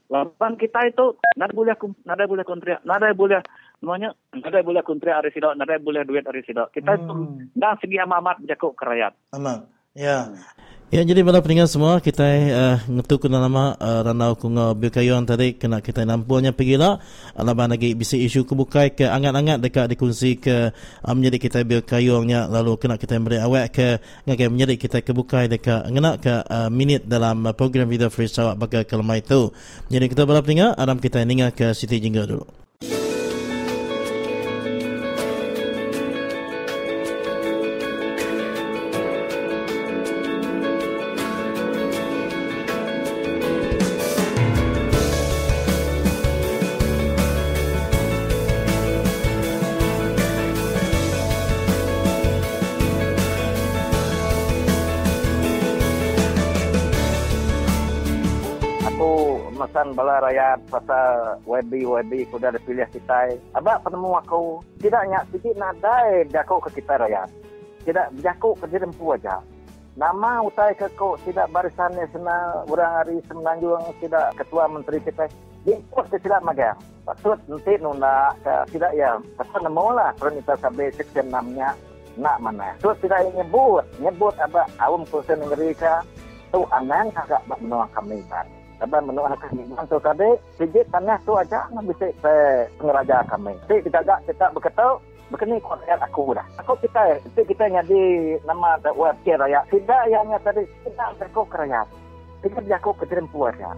Lapan kita itu nada boleh nada boleh kontrak, nada boleh namanya nada boleh kontrak hari sidok, nada boleh duit hari sidok. Kita hmm. itu dah segi amat jago kerayat. Amat. Ya. Hmm. Ya jadi pada pendengar semua kita uh, ngetuk kena nama uh, ranau kunga berkayuan tadi. Kena kita nampulnya pergi lah alaban lagi bisa isu kebukai ke angat-angat dekat dikongsi ke uh, menjadi kita berkayuannya lalu kena kita beri awak ke ngagai menjadi kita kebukai dekat ngena ke uh, minit dalam program video free sawak bagai kelemah itu jadi kita pada pendengar alam kita ninga ke Siti Jingga dulu pasal WB kuda ada pilih kita. Abak penemu aku tidak nyak sedikit nadai jago ke kita rakyat. Tidak jago ke diri empu aja. Nama utai ke kau tidak barisan nasional orang hari semenanjung tidak ketua menteri kita. Import ke tidak magang. Maksud nanti nuna ke tidak ya. Pasal nemu lah perintah sampai sekian namanya nak mana. So tidak nyebut nyebut abak awam kursen negeri ka tu anang agak menolak kami kan. Tapi menurut kami, bantu kami, sejak tanah tu aja bisa pengeraja kami. Jadi kita agak kita berkata, begini kuat aku dah. Aku kita, itu kita jadi nama web raya. Tidak yang tadi, tidak berkau kerajaan. Tidak berkau keterempuan ya.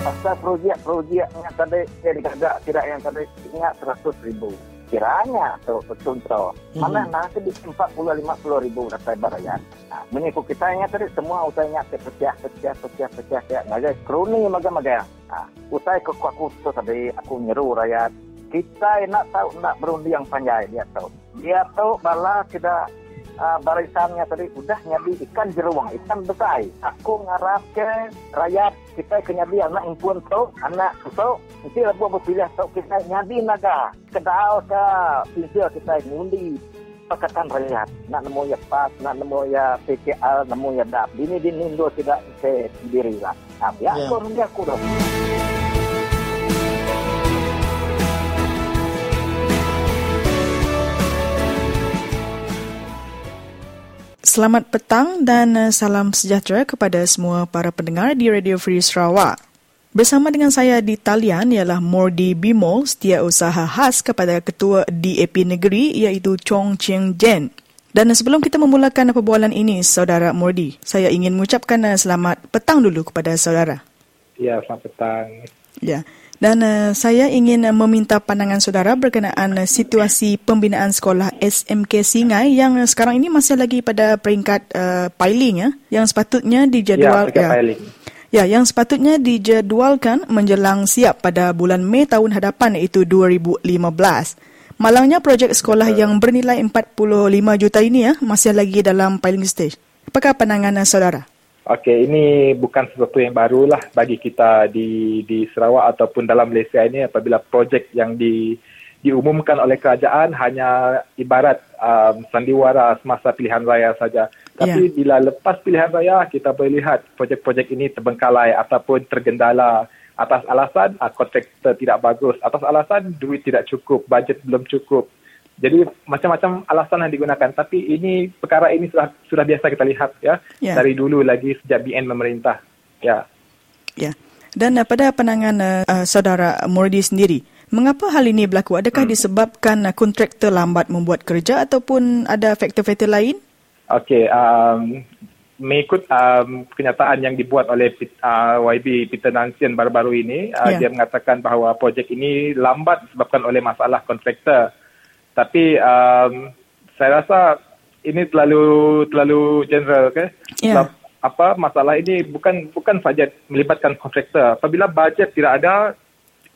Pasal projek-projek yang tadi, tidak tidak yang tadi, ingat seratus ribu kiranya tu contoh. Hmm. mana nanti di 40 50 ribu dapat barayan nah, menipu kita ingat tadi semua usahanya pecah pecah pecah pecah ya ngagai kroni maga maga. Nah, usai ke aku tu tadi aku nyeru rakyat. Kita nak tahu nak berundi yang panjang dia tahu. Dia tahu bala tidak uh, barisannya tadi udah nyadi ikan jeruang, ikan besar. Aku ngarap ke rakyat kita ke nyadi anak impun tu, anak tu, nanti lah buat berpilih tu kita nyadi naga. Kedal ke pisil kita ngundi pakatan rakyat. Nak nemu ya pas, nak nemu ya PKL, nemu ya DAP. Ini di Nindo tidak sendiri lah. Nah, ya, yeah. aku aku Selamat petang dan eh, salam sejahtera kepada semua para pendengar di Radio Free Sarawak. Bersama dengan saya di talian ialah Mordi Bimo, setiausaha khas kepada Ketua DAP Negeri iaitu Chong Ching Jen. Dan sebelum kita memulakan perbualan ini, Saudara Mordi, saya ingin mengucapkan uh, selamat petang dulu kepada saudara. Ya, selamat petang. Ya. Dan uh, saya ingin uh, meminta pandangan saudara berkenaan uh, situasi pembinaan sekolah SMK Singai yang uh, sekarang ini masih lagi pada peringkat uh, piling ya, yang sepatutnya dijadual ya. Ya, piling. Ya, yang sepatutnya dijadualkan menjelang siap pada bulan Mei tahun hadapan iaitu 2015. Malangnya projek sekolah yang bernilai 45 juta ini ya masih lagi dalam piling stage. Apakah pandangan saudara? Okey, ini bukan sesuatu yang barulah bagi kita di di Sarawak ataupun dalam Malaysia ini apabila projek yang di diumumkan oleh kerajaan hanya ibarat um, sandiwara semasa pilihan raya saja. Tapi yeah. bila lepas pilihan raya kita boleh lihat projek-projek ini terbengkalai ataupun tergendala atas alasan uh, kontraktor tidak bagus, atas alasan duit tidak cukup, bajet belum cukup. Jadi macam-macam alasan yang digunakan. Tapi ini perkara ini sudah sudah biasa kita lihat ya yeah. dari dulu lagi sejak BN memerintah. Ya. Ya. Dan uh, pada pandangan uh, uh, saudara Murdi sendiri, mengapa hal ini berlaku? Adakah hmm. disebabkan uh, kontraktor lambat membuat kerja ataupun ada faktor-faktor lain? Okey, um, mengikut um, kenyataan yang dibuat oleh uh, YB Peter Nansian baru-baru ini, uh, yeah. dia mengatakan bahawa projek ini lambat disebabkan oleh masalah kontraktor. Tapi um, saya rasa ini terlalu terlalu general, okay? Yeah. Sebab apa masalah ini bukan bukan saja melibatkan kontraktor. Apabila bajet tidak ada,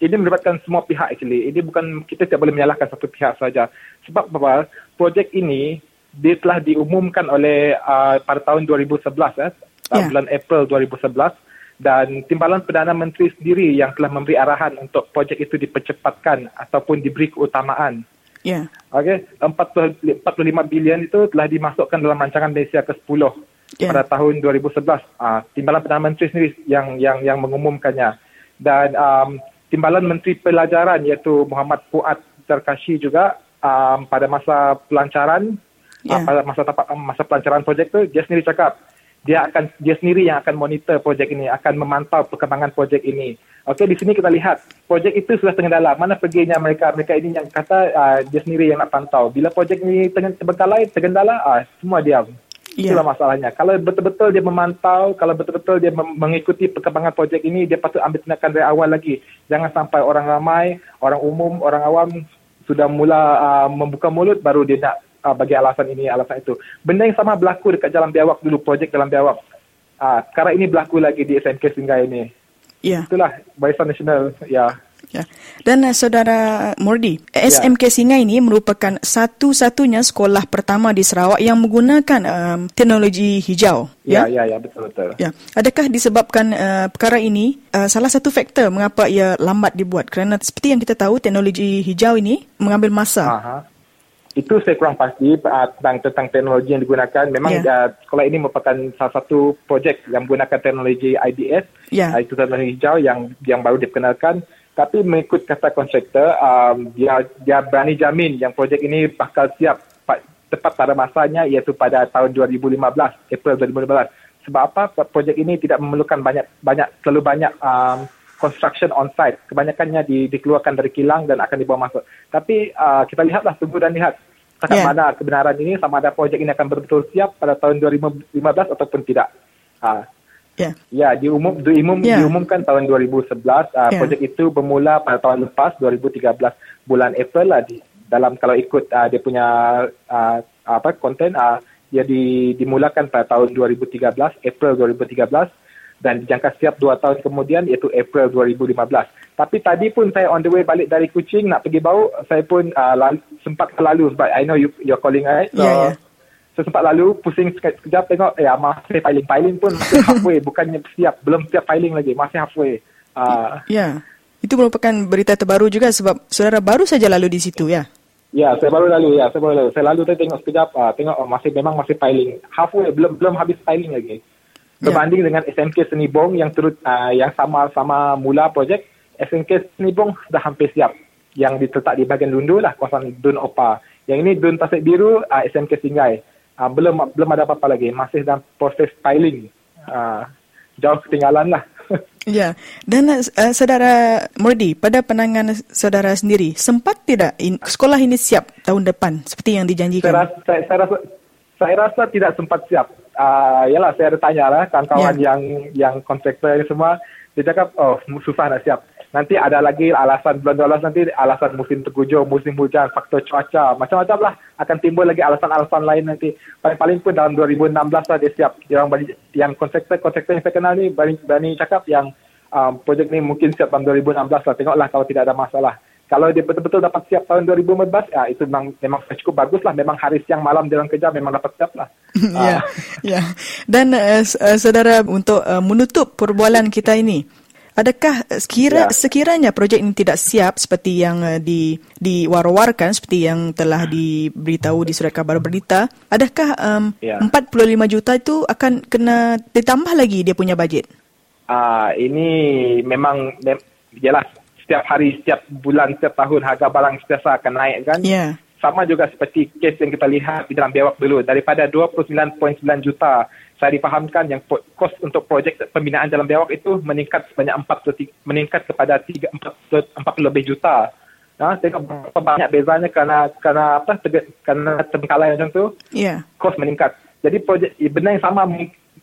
ini melibatkan semua pihak actually. Ini bukan kita tidak boleh menyalahkan satu pihak saja. Sebab apa? Projek ini dia telah diumumkan oleh uh, pada tahun 2011 eh, yeah. bulan April 2011 dan timbalan Perdana Menteri sendiri yang telah memberi arahan untuk projek itu dipercepatkan ataupun diberi keutamaan. Ya. Yeah. Okey, 45 bilion itu telah dimasukkan dalam rancangan Malaysia ke-10 yeah. pada tahun 2011. Uh, timbalan Perdana Menteri sendiri yang yang yang mengumumkannya. Dan um, timbalan Menteri Pelajaran iaitu Muhammad Fuad Zarkashi juga um, pada masa pelancaran yeah. pada masa masa pelancaran projek tu dia sendiri cakap dia akan dia sendiri yang akan monitor projek ini akan memantau perkembangan projek ini. Okey di sini kita lihat projek itu sudah tergendala mana perginya mereka? Mereka ini yang kata uh, dia sendiri yang nak pantau. Bila projek ini terbengkalai tergendala uh, semua diam. Yeah. itulah masalahnya. Kalau betul-betul dia memantau kalau betul-betul dia mengikuti perkembangan projek ini dia patut ambil tindakan dari awal lagi. Jangan sampai orang ramai orang umum orang awam sudah mula uh, membuka mulut baru dia nak uh, bagi alasan ini, alasan itu. Benda yang sama berlaku dekat Jalan Biawak dulu, projek Jalan Biawak. Uh, sekarang ini berlaku lagi di SMK Singgah ini. Ya. Itulah Barisan Nasional. Ya. Ya. Dan uh, saudara Mordi, SMK ya. Singai ini merupakan satu-satunya sekolah pertama di Sarawak yang menggunakan um, teknologi hijau. Ya, ya, ya, ya betul betul. Ya. Adakah disebabkan uh, perkara ini uh, salah satu faktor mengapa ia lambat dibuat? Kerana seperti yang kita tahu teknologi hijau ini mengambil masa. Aha itu saya kurang pasti uh, tentang tentang teknologi yang digunakan. Memang yeah. uh, sekolah ini merupakan salah satu projek yang menggunakan teknologi IDS. Yeah. Uh, itu teknologi hijau yang yang baru diperkenalkan. Tapi mengikut kata kontraktor, um, dia dia berani jamin yang projek ini bakal siap tepat pada masanya iaitu pada tahun 2015, April 2015. Sebab apa? Projek ini tidak memerlukan banyak banyak terlalu banyak um, construction on site. Kebanyakannya di, dikeluarkan dari kilang dan akan dibawa masuk. Tapi uh, kita lihatlah, tunggu dan lihat. Sama yeah. mana kebenaran ini, sama ada projek ini akan betul-betul siap pada tahun 2015 ataupun tidak. Uh, Ya, yeah. yeah, diumum, diumum, yeah. diumumkan tahun 2011. Uh, yeah. Projek itu bermula pada tahun lepas, 2013 bulan April lah. Di, dalam kalau ikut uh, dia punya uh, apa konten, uh, dia di, dimulakan pada tahun 2013, April 2013 dan dijangka siap dua tahun kemudian iaitu April 2015. Tapi tadi pun saya on the way balik dari Kuching nak pergi bau, saya pun uh, lalu, sempat lalu sebab I know you you're calling right. So, yeah, yeah. Saya sempat lalu pusing sekejap tengok ya masih filing filing pun masih <laughs> halfway bukannya siap belum siap filing lagi masih halfway. Uh, ya. Yeah. Itu merupakan berita terbaru juga sebab saudara baru saja lalu di situ ya. Ya, saya baru lalu ya, saya baru lalu. Saya lalu tadi tengok sekejap, uh, tengok oh, masih memang masih filing. Halfway belum belum habis filing lagi. Ya. berbanding yeah. dengan SMK Senibong yang turut uh, yang sama-sama mula projek SMK Senibong sudah hampir siap yang diletak di bahagian Lundu lah kawasan Dun Opa yang ini Dun Tasik Biru uh, SMK Singai uh, belum belum ada apa-apa lagi masih dalam proses piling uh, jauh ketinggalan lah <laughs> Ya, dan uh, saudara Murdi, pada pandangan saudara sendiri, sempat tidak in, sekolah ini siap tahun depan seperti yang dijanjikan? Saya rasa, saya, saya rasa Saya rasa tidak sempat siap. Uh, yalah, saya ada tanya lah kawan-kawan yeah. yang yang kontraktor ini semua. Dia cakap, oh susah nak siap. Nanti ada lagi alasan bulan 12 nanti alasan musim tergujur, musim hujan, faktor cuaca, macam-macam lah. Akan timbul lagi alasan-alasan lain nanti. Paling-paling pun dalam 2016 lah dia siap. Yang, yang kontraktor-kontraktor yang saya kenal ni berani, berani cakap yang um, projek ni mungkin siap tahun 2016 lah. Tengoklah kalau tidak ada masalah. Kalau dia betul-betul dapat siap tahun 2015, ya itu memang, memang cukup bagus lah. Memang hari siang malam dalam kerja memang dapat siap lah. <laughs> ya, uh. ya. Dan uh, saudara untuk uh, menutup perbualan kita ini, Adakah sekira, ya. sekiranya projek ini tidak siap seperti yang uh, di diwar-warkan seperti yang telah diberitahu di surat kabar berita, adakah um, ya. 45 juta itu akan kena ditambah lagi dia punya bajet? Ah, uh, ini memang mem jelas setiap hari, setiap bulan, setiap tahun harga barang sentiasa akan naik kan? Ya. Sama juga seperti kes yang kita lihat di dalam biawak dulu daripada 29.9 juta saya dipahamkan yang kos untuk projek pembinaan jalan biawak itu meningkat sebanyak 4 meningkat kepada 3 4, 40 lebih juta. Nah, tengok berapa banyak bezanya kerana kerana apa kerana terbengkalai macam tu. Yeah. Kos meningkat. Jadi projek benda yang sama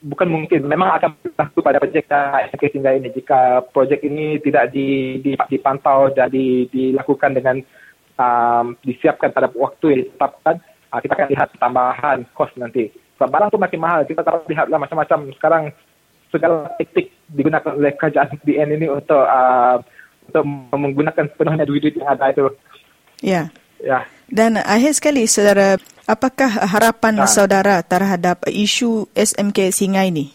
bukan mungkin memang akan berlaku pada projek yang sehingga ini jika projek ini tidak di, di, dipantau dan di, dilakukan dengan um, disiapkan pada waktu yang ditetapkan uh, kita akan lihat tambahan kos nanti sebab barang tu makin mahal. Kita tak lihatlah macam-macam sekarang segala taktik digunakan oleh kerajaan <laughs> BN ini untuk uh, untuk menggunakan sepenuhnya duit-duit yang ada itu. Ya. Ya. Dan akhir sekali, saudara, apakah harapan ha. saudara terhadap isu SMK Singai ini?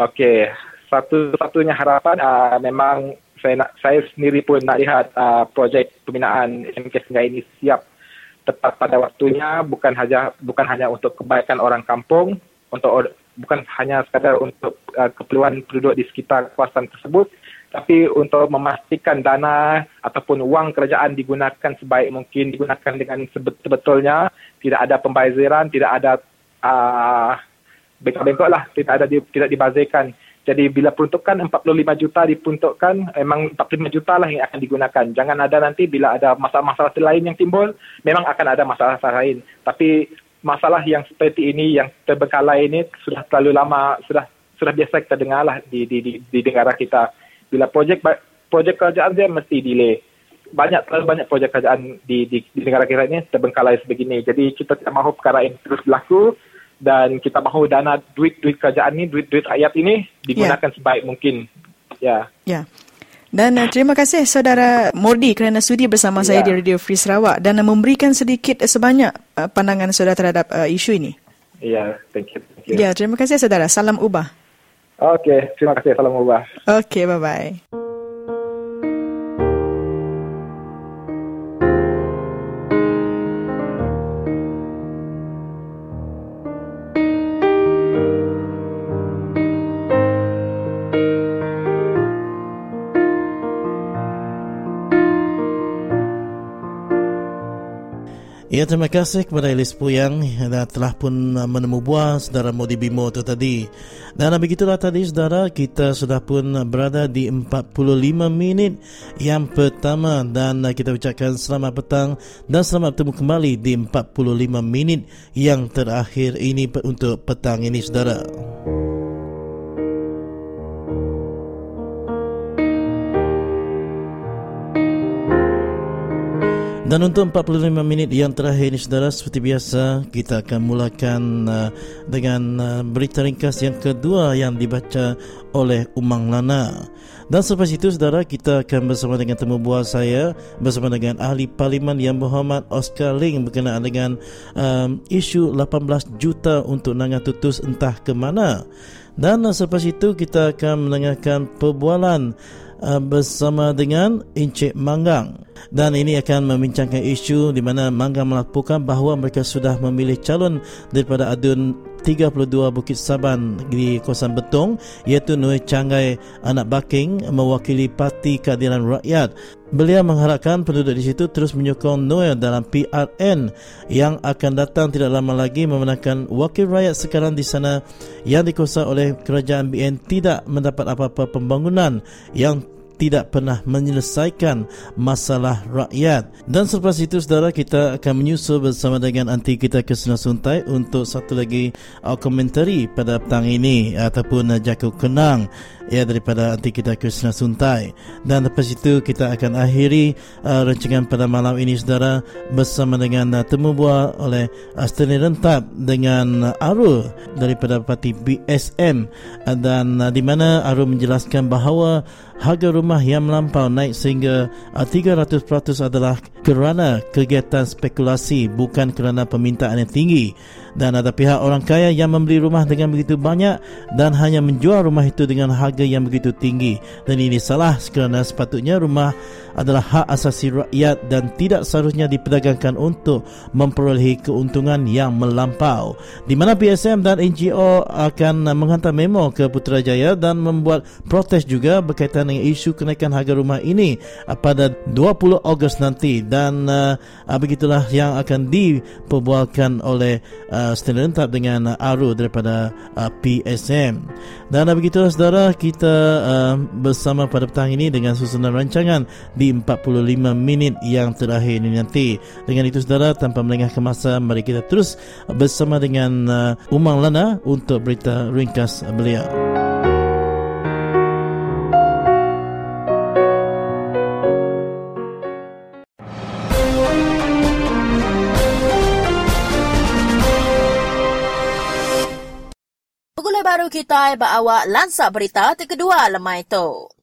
Okey, satu-satunya harapan uh, memang saya nak saya sendiri pun nak lihat uh, projek pembinaan SMK Singai ini siap tepat pada waktunya bukan hanya bukan hanya untuk kebaikan orang kampung untuk bukan hanya sekadar untuk uh, keperluan penduduk di sekitar kawasan tersebut tapi untuk memastikan dana ataupun wang kerajaan digunakan sebaik mungkin digunakan dengan sebetulnya tidak ada pembaziran tidak ada uh, bengkok-bengkok lah tidak ada tidak dibazirkan jadi bila peruntukan 45 juta diperuntukkan, memang 45 juta lah yang akan digunakan. Jangan ada nanti bila ada masalah-masalah lain yang timbul, memang akan ada masalah-masalah lain. Tapi masalah yang seperti ini, yang terbengkalai ini sudah terlalu lama, sudah sudah biasa kita dengar lah di, di, di, di negara kita. Bila projek projek kerajaan dia mesti delay. Banyak terlalu banyak projek kerajaan di, di, di negara kita ini terbengkalai sebegini. Jadi kita tidak mahu perkara ini terus berlaku dan kita mahu dana duit-duit kerajaan ini, duit-duit rakyat ini digunakan yeah. sebaik mungkin. Ya. Yeah. Ya. Yeah. Dan uh, terima kasih saudara Mordi kerana sudi bersama yeah. saya di Radio Free Sarawak dan uh, memberikan sedikit uh, sebanyak uh, pandangan saudara terhadap uh, isu ini. Ya, yeah, thank you. Thank you. Ya, yeah, terima kasih saudara. Salam ubah. Okey, terima kasih. Salam ubah. Okey, bye-bye. Ya, terima kasih kepada Elis Puyang yang telah pun menemu buah saudara Modi Bimo itu tadi. Dan begitulah tadi saudara, kita sudah pun berada di 45 minit yang pertama dan kita ucapkan selamat petang dan selamat bertemu kembali di 45 minit yang terakhir ini untuk petang ini saudara. Dan untuk 45 minit yang terakhir ini saudara seperti biasa kita akan mulakan uh, dengan uh, berita ringkas yang kedua yang dibaca oleh Umang Lana. Dan selepas itu saudara kita akan bersama dengan temu buah saya bersama dengan ahli parlimen yang berhormat Oscar Ling berkenaan dengan um, isu 18 juta untuk Nanga Tutus entah ke mana. Dan uh, selepas itu kita akan mendengarkan perbualan uh, bersama dengan Encik Manggang. Dan ini akan membincangkan isu di mana Mangga melaporkan bahawa mereka sudah memilih calon daripada adun 32 Bukit Saban di kawasan Betong iaitu Nui Cangai Anak Baking mewakili Parti Keadilan Rakyat. Beliau mengharapkan penduduk di situ terus menyokong Noel dalam PRN yang akan datang tidak lama lagi memenangkan wakil rakyat sekarang di sana yang dikuasai oleh kerajaan BN tidak mendapat apa-apa pembangunan yang tidak pernah menyelesaikan masalah rakyat. Dan selepas itu saudara kita akan menyusul bersama dengan anti kita Kesena Suntai untuk satu lagi uh, komentari pada petang ini ataupun uh, jakut kenang ya daripada anti kita Krishna Suntai. Dan lepas itu kita akan akhiri uh, rancangan pada malam ini saudara bersama dengan uh, temu bual oleh uh, Stanley Rentap dengan uh, Arul daripada parti BSM uh, dan uh, di mana Arul menjelaskan bahawa harga rumah yang melampau naik sehingga uh, 300% adalah kerana kegiatan spekulasi bukan kerana permintaan yang tinggi dan ada pihak orang kaya yang membeli rumah dengan begitu banyak dan hanya menjual rumah itu dengan harga yang begitu tinggi. Dan ini salah kerana sepatutnya rumah adalah hak asasi rakyat dan tidak seharusnya diperdagangkan untuk memperolehi keuntungan yang melampau di mana PSM dan NGO akan menghantar memo ke Putrajaya dan membuat protes juga berkaitan dengan isu kenaikan harga rumah ini pada 20 Ogos nanti dan uh, begitulah yang akan diperbualkan oleh uh, Uh, lengkap dengan uh, Aru daripada uh, PSM. Dan uh, begitu saudara kita uh, bersama pada petang ini dengan susunan rancangan di 45 minit yang terakhir ini nanti. Dengan itu saudara tanpa melengahkan masa mari kita terus bersama dengan uh, Umang Lana untuk berita ringkas beliau. baru kita bawa lansak berita kedua lemai itu.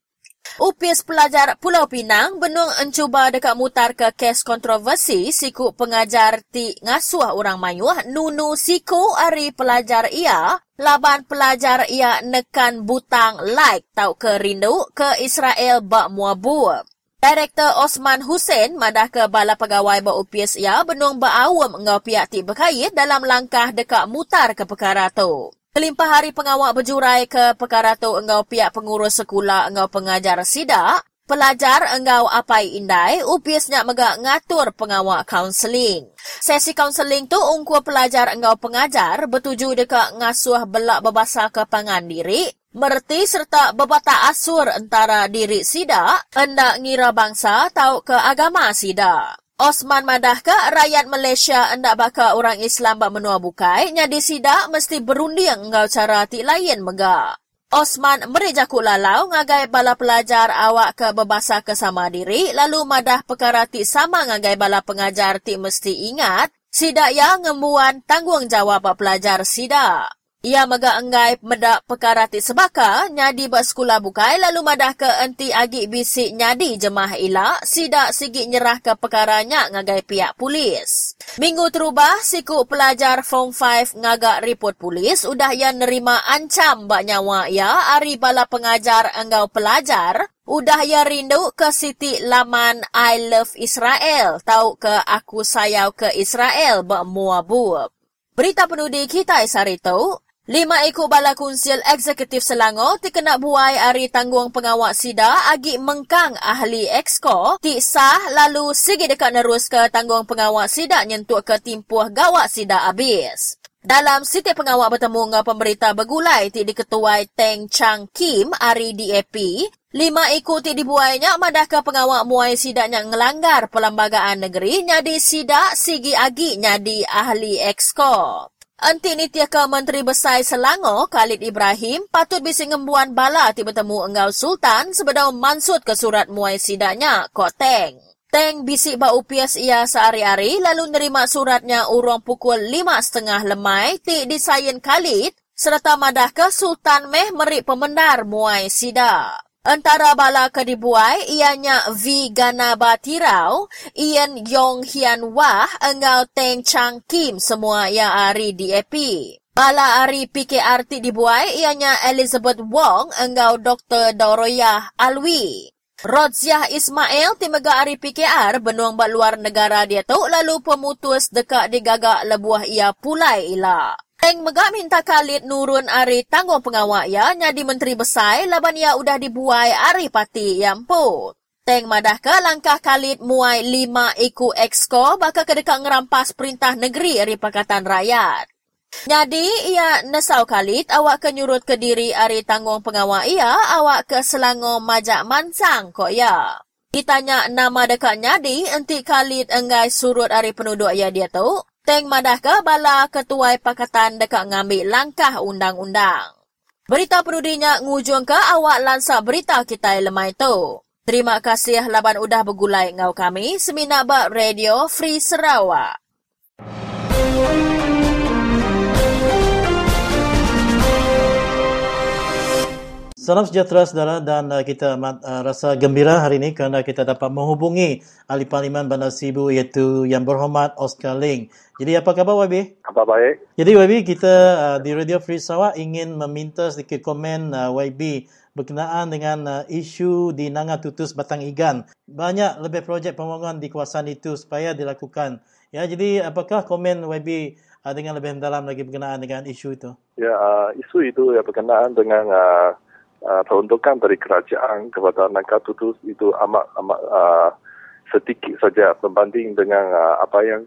Upis pelajar Pulau Pinang benung encuba dekat mutar ke kes kontroversi siku pengajar ti ngasuh orang mayuh nunu siku ari pelajar ia laban pelajar ia nekan butang like tau ke rindu ke Israel bak muabu. Direktur Osman Hussein madah ke bala pegawai bak upis ia benung berawam ngau pihak ti berkait dalam langkah dekat mutar ke perkara tu. Kelimpah hari pengawak berjurai ke perkara tu engau pihak pengurus sekolah engau pengajar sidak, pelajar engau apai indai, upis nak megak ngatur pengawak kaunseling. Sesi kaunseling tu ungkuh pelajar engau pengajar bertuju dekat ngasuh belak berbasa ke pangan diri, merti serta berbata asur antara diri sidak, hendak ngira bangsa tau ke agama sidak. Osman madah ke rakyat Malaysia hendak baka orang Islam bak menua bukai, nyadi sidak mesti berunding ngau cara ti lain mega. Osman merejaku lalau ngagai bala pelajar awak ke berbasa kesama diri, lalu madah perkara ti sama ngagai bala pengajar ti mesti ingat, sidak yang ngembuan tanggungjawab pelajar sidak. Ia mega enggai medak perkara ti sebaka, nyadi buat sekolah bukai lalu madah ke enti agi bisik nyadi jemah ila, sidak sigi nyerah ke perkaranya ngagai pihak polis. Minggu terubah, siku pelajar Form 5 ngagak report polis, udah ia nerima ancam bak nyawa ia, ari bala pengajar enggau pelajar, udah ia rindu ke siti laman I Love Israel, tahu ke aku sayau ke Israel bak muabu. Berita penudi kita isari tahu, Lima ekor bala kunsil eksekutif Selangor terkena buai hari tanggung pengawak sida agi mengkang ahli eksko ti sah lalu segi dekat nerus ke tanggung pengawak sida nyentuk ke timpuh gawak sida habis. Dalam siti pengawak bertemu dengan pemberita bergulai ti diketuai Teng Chang Kim hari DAP, lima ekor ti dibuainya madah ke pengawak muai sidaknya ngelanggar pelambagaan negeri nyadi sidak sigi agi nyadi ahli eksko. Anti Nitiaka Menteri Besar Selangor, Khalid Ibrahim, patut bisi ngembuan bala ti bertemu Enggau Sultan sebedau mansut ke surat muai sidanya, Kok Teng. Teng bisi ba upias ia sehari-hari lalu nerima suratnya urung pukul lima setengah lemai ti disayin Khalid serta madah ke Sultan Meh meri pemendar muai sida. Antara bala kedibuai ianya V. Gana Batirau, Ian Yong Hian Wah, Engau Teng Chang Kim semua yang ari DAP. Bala ari PKRT dibuai ianya Elizabeth Wong, Engau Dr. Doroyah Alwi. Rodziah Ismail timega ari PKR benuang bak luar negara dia tu lalu pemutus dekat digagak lebuah ia pulai ilah. Teng megak minta Khalid nurun ari tanggung pengawak ya nyadi menteri besar laban ia udah dibuai ari pati yang pu. Teng madah ke langkah Khalid muai lima iku exco baka kedekat ngerampas perintah negeri ari Pakatan Rakyat. Jadi, ia nesau kalit awak ke nyurut ke diri ari tanggung pengawal ia awak ke Selangor Majak Mansang kok ya. Ditanya nama dekat nyadi, enti kalit enggai surut ari penduduk ia dia tu. Teng madah ke bala ketuai pakatan dekat ngambil langkah undang-undang. Berita perudinya ngujung ke awak lansa berita kita lemai tu. Terima kasih laban udah bergulai ngau kami, Semina Bak Radio Free Sarawak. Salam sejahtera saudara dan uh, kita amat uh, rasa gembira hari ini kerana kita dapat menghubungi ahli parlimen Bandar Sibu iaitu Yang Berhormat Oscar Ling. Jadi apa khabar YB? Khabar baik. Jadi YB kita uh, di Radio Free Sarawak ingin meminta sedikit komen uh, YB berkenaan dengan uh, isu di Nanga Tutus Batang Igan. Banyak lebih projek pembangunan di kawasan itu supaya dilakukan. Ya, jadi apakah komen YB uh, dengan lebih mendalam lagi berkenaan dengan isu itu? Ya, uh, isu itu ya berkenaan dengan uh, uh, peruntukan dari kerajaan kepada Nangka Tutus itu amat amat uh, sedikit saja berbanding dengan uh, apa yang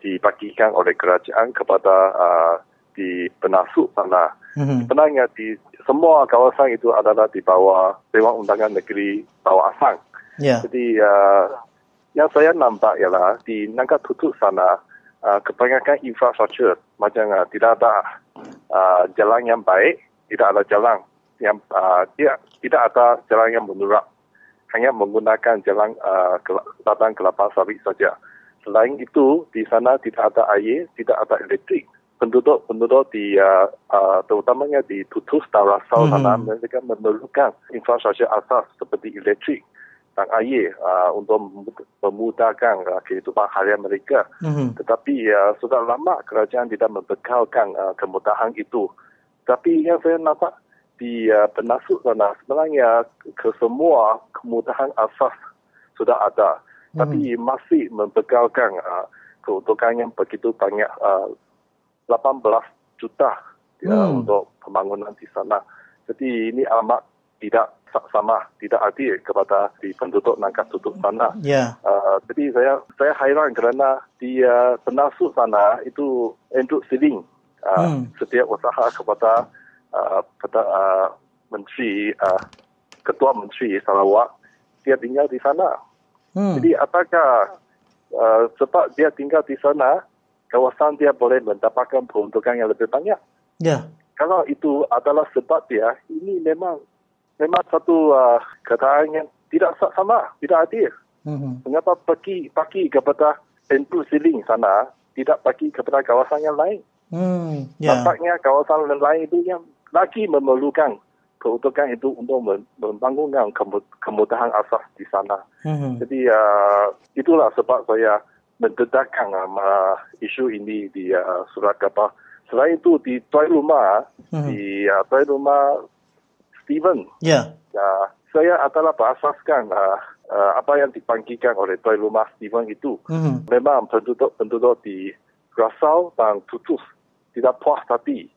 dibagikan oleh kerajaan kepada uh, di penasuk sana. Mm-hmm. Sebenarnya di semua kawasan itu adalah di bawah Dewan Undangan Negeri Bawah Asang. Yeah. Jadi uh, yang saya nampak ialah di Nangka Tutus sana uh, kebanyakan infrastruktur macam uh, tidak ada uh, jalan yang baik, tidak ada jalan yang uh, dia tidak ada jalan yang menurak hanya menggunakan jalan uh, ladang kelapa sawit saja. Selain itu di sana tidak ada air, tidak ada elektrik. Penduduk-penduduk di uh, uh, terutamanya di Tutus dan Rasau mm-hmm. sana mereka memerlukan infrastruktur asas seperti elektrik dan air uh, untuk memudahkan uh, kehidupan harian mereka. Mm-hmm. Tetapi uh, sudah lama kerajaan tidak membekalkan uh, kemudahan itu. Tapi yang saya nampak di uh, penasuk sana sebenarnya ke semua kemudahan asas sudah ada hmm. tapi masih membekalkan uh, keuntungan yang begitu banyak uh, 18 juta ya, hmm. untuk pembangunan di sana jadi ini amat tidak sama tidak adil kepada di penduduk Nangka Tutup sana. Yeah. Uh, jadi saya saya hairan kerana di uh, penasuk sana itu Andrew Siling uh, hmm. setiap usaha kepada uh, uh, menteri uh, ketua menteri Sarawak dia tinggal di sana. Hmm. Jadi apakah uh, sebab dia tinggal di sana kawasan dia boleh mendapatkan peruntukan yang lebih banyak? Ya. Yeah. Kalau itu adalah sebab dia, ini memang memang satu uh, keadaan yang tidak sama, tidak adil. Hmm. Mengapa pergi pergi kepada Entu Siling sana, tidak pergi kepada kawasan yang lain? Hmm, yeah. Nampaknya kawasan yang lain itu yang lagi memerlukan keuntungan itu untuk membangunkan kemudahan asas di sana. Mm-hmm. Jadi uh, itulah sebab saya mendedahkan uh, isu ini di uh, surat kapal. Selain itu di Tuan Rumah, mm-hmm. di uh, Tuan Rumah Steven, yeah. uh, saya adalah berasaskan uh, uh, apa yang dibangkitkan oleh Tuan Rumah Steven itu. Mm-hmm. Memang penduduk-penduduk di Rasau dan Tutus tidak puas tapi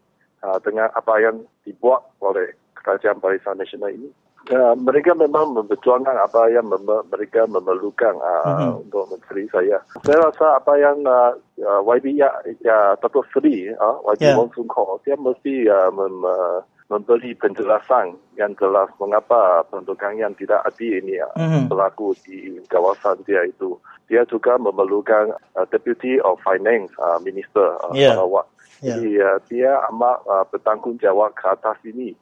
uh, dengan apa yang dibuat oleh Kerajaan Barisan Nasional ini. Uh, mereka memang memperjuangkan apa yang mem- mereka memerlukan uh, mm-hmm. untuk menteri saya. Saya rasa apa yang uh, uh, YB ya, ya Dato' Seri, uh, YB yeah. Wong Sun Ko, dia mesti uh, mem- uh, memberi penjelasan yang jelas mengapa pendudukan yang tidak adil ini mm-hmm. berlaku di kawasan dia itu. Dia juga memerlukan uh, Deputy of Finance uh, Minister uh, yeah. Sarawak. Yeah. Jadi uh, dia amat uh, bertanggungjawab ke atas ini.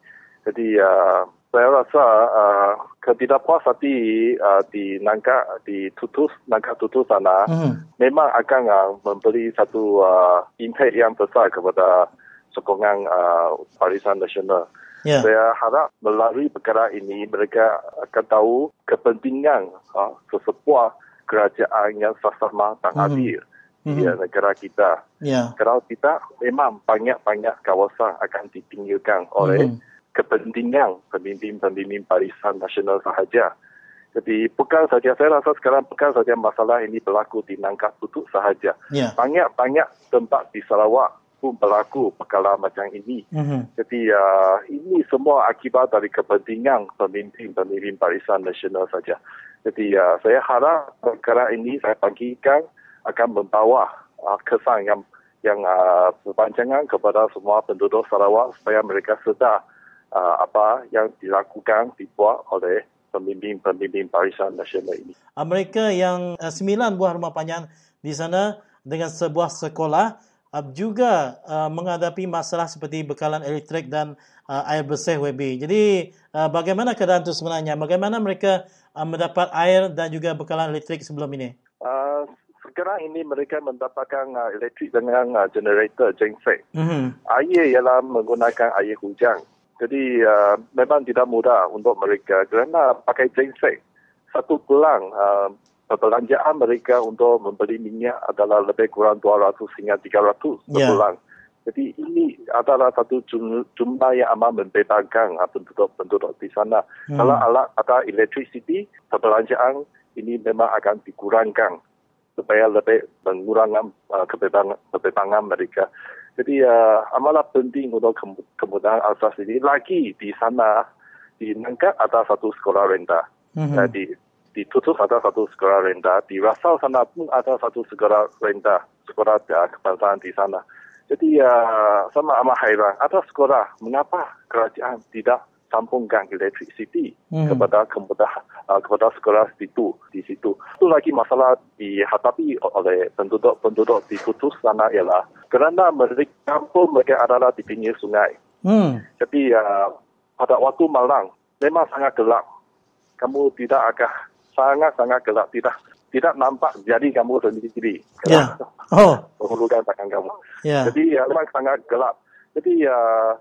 Jadi uh, saya rasa uh, ketidakpuasan di uh, di Nangka di Tutus Nangka Tutus sana mm. memang akan uh, memberi satu uh, impact yang besar kepada sokongan uh, Barisan Nasional. Yeah. Saya harap melalui perkara ini mereka akan tahu kepentingan uh, sesebuah kerajaan yang sasama dan mm. Mm-hmm. ya, negara kita. Yeah. Kalau kita memang banyak-banyak kawasan akan ditinggalkan oleh mm-hmm. kepentingan pemimpin-pemimpin barisan nasional sahaja. Jadi bukan saja saya rasa sekarang bukan saja masalah ini berlaku di Nangka Putuk sahaja. Yeah. Banyak-banyak tempat di Sarawak pun berlaku perkara macam ini. Mm-hmm. Jadi uh, ini semua akibat dari kepentingan pemimpin-pemimpin barisan nasional saja. Jadi uh, saya harap perkara ini saya bagikan akan membawa uh, kesan yang yang uh, berpanjangan kepada semua penduduk Sarawak supaya mereka sedar uh, apa yang dilakukan dibuat oleh pemimpin-pemimpin Barisan Nasional ini. Mereka yang uh, sembilan buah rumah panjang di sana dengan sebuah sekolah uh, juga uh, menghadapi masalah seperti bekalan elektrik dan uh, air bersih WB. Jadi uh, bagaimana keadaan itu sebenarnya? Bagaimana mereka uh, mendapat air dan juga bekalan elektrik sebelum ini? Uh, sekarang ini mereka mendapatkan uh, elektrik dengan uh, generator genset. Mm-hmm. Air ialah menggunakan air hujan. Jadi uh, memang tidak mudah untuk mereka kerana pakai genset. Satu bulan uh, perbelanjaan mereka untuk membeli minyak adalah lebih kurang 200 hingga 300 sebulan. Yeah. Jadi ini adalah satu jumlah yang amat membedakan uh, penduduk-penduduk di sana. Hmm. Kalau alat ada electricity, perbelanjaan ini memang akan dikurangkan supaya lebih mengurangkan uh, kebebangan, kebebangan mereka. Jadi uh, amalah penting untuk kemudahan asas ini. Lagi di sana, di Nangka ada satu sekolah rendah. Mm-hmm. Jadi di Tutus ada satu sekolah rendah. Di Rasal sana pun ada satu sekolah rendah. Sekolah uh, kebangsaan di sana. Jadi uh, sama amat hairan. Ada sekolah, mengapa kerajaan tidak sambungkan electricity hmm. kepada kemudah uh, kepada sekolah situ di situ. Itu lagi masalah dihadapi oleh penduduk-penduduk di khusus sana ialah kerana mereka pun mereka adalah di pinggir sungai. Hmm. Jadi uh, pada waktu malam memang sangat gelap. Kamu tidak akan sangat-sangat gelap. Tidak tidak nampak jadi kamu sendiri. Ya. Yeah. Oh. Menghulukan tangan kamu. Yeah. Jadi ya, memang sangat gelap. Jadi ya, uh,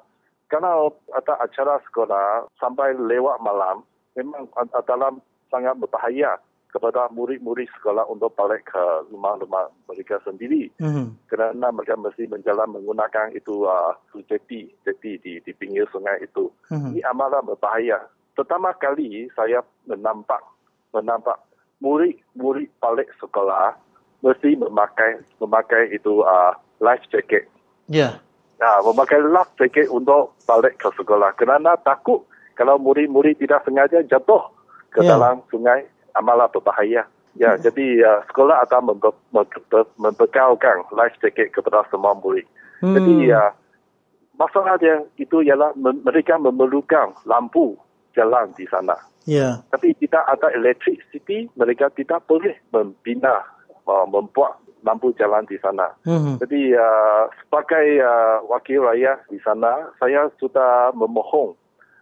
kalau ada acara sekolah sampai lewat malam, memang adalah sangat berbahaya kepada murid-murid sekolah untuk balik ke rumah-rumah mereka sendiri. Mm-hmm. Kerana mereka mesti berjalan menggunakan itu uh, jeti, jeti di, di pinggir sungai itu. Mm-hmm. Ini amatlah berbahaya. Pertama kali saya menampak, menampak murid-murid balik sekolah mesti memakai memakai itu uh, life jacket. Ya. Yeah. Nah, memakai life jacket untuk balik ke sekolah. Kerana takut kalau murid-murid tidak sengaja jatuh ke yeah. dalam sungai, amalah berbahaya. Ya, hmm. jadi uh, sekolah akan membe- membe- membekalkan life jacket kepada semua murid. Hmm. Jadi uh, masalah dia itu ialah mereka memerlukan lampu jalan di sana. Yeah. Tapi tidak ada electricity, mereka tidak boleh membina, uh, membuat lampu jalan di sana. Mm-hmm. Jadi uh, sebagai uh, wakil rakyat di sana, saya sudah memohon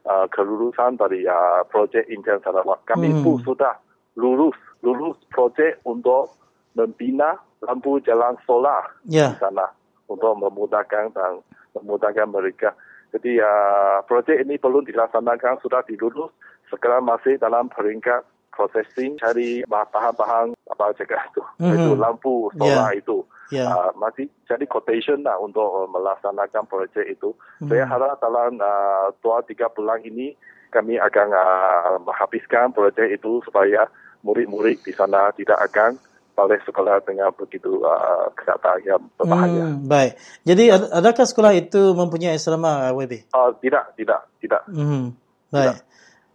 uh, kelulusan dari uh, projek Intel Sarawak. Kami mm-hmm. pun sudah lulus, lulus projek untuk membina lampu jalan solar yeah. di sana untuk memudahkan dan memudahkan mereka. Jadi uh, projek ini belum dilaksanakan, sudah dilulus sekarang masih dalam peringkat processing cari bahan-bahan apa cakap itu mm-hmm. itu lampu solar yeah. itu yeah. Uh, masih jadi quotation lah untuk uh, melaksanakan projek itu mm-hmm. saya harap dalam uh, dua tiga bulan ini kami akan uh, menghabiskan projek itu supaya murid-murid di sana tidak akan balik sekolah dengan begitu uh, keadaan yang berbahaya. Hmm, baik. Jadi adakah sekolah itu mempunyai asrama WB? Uh, tidak, tidak, tidak. Hmm, baik. Tidak.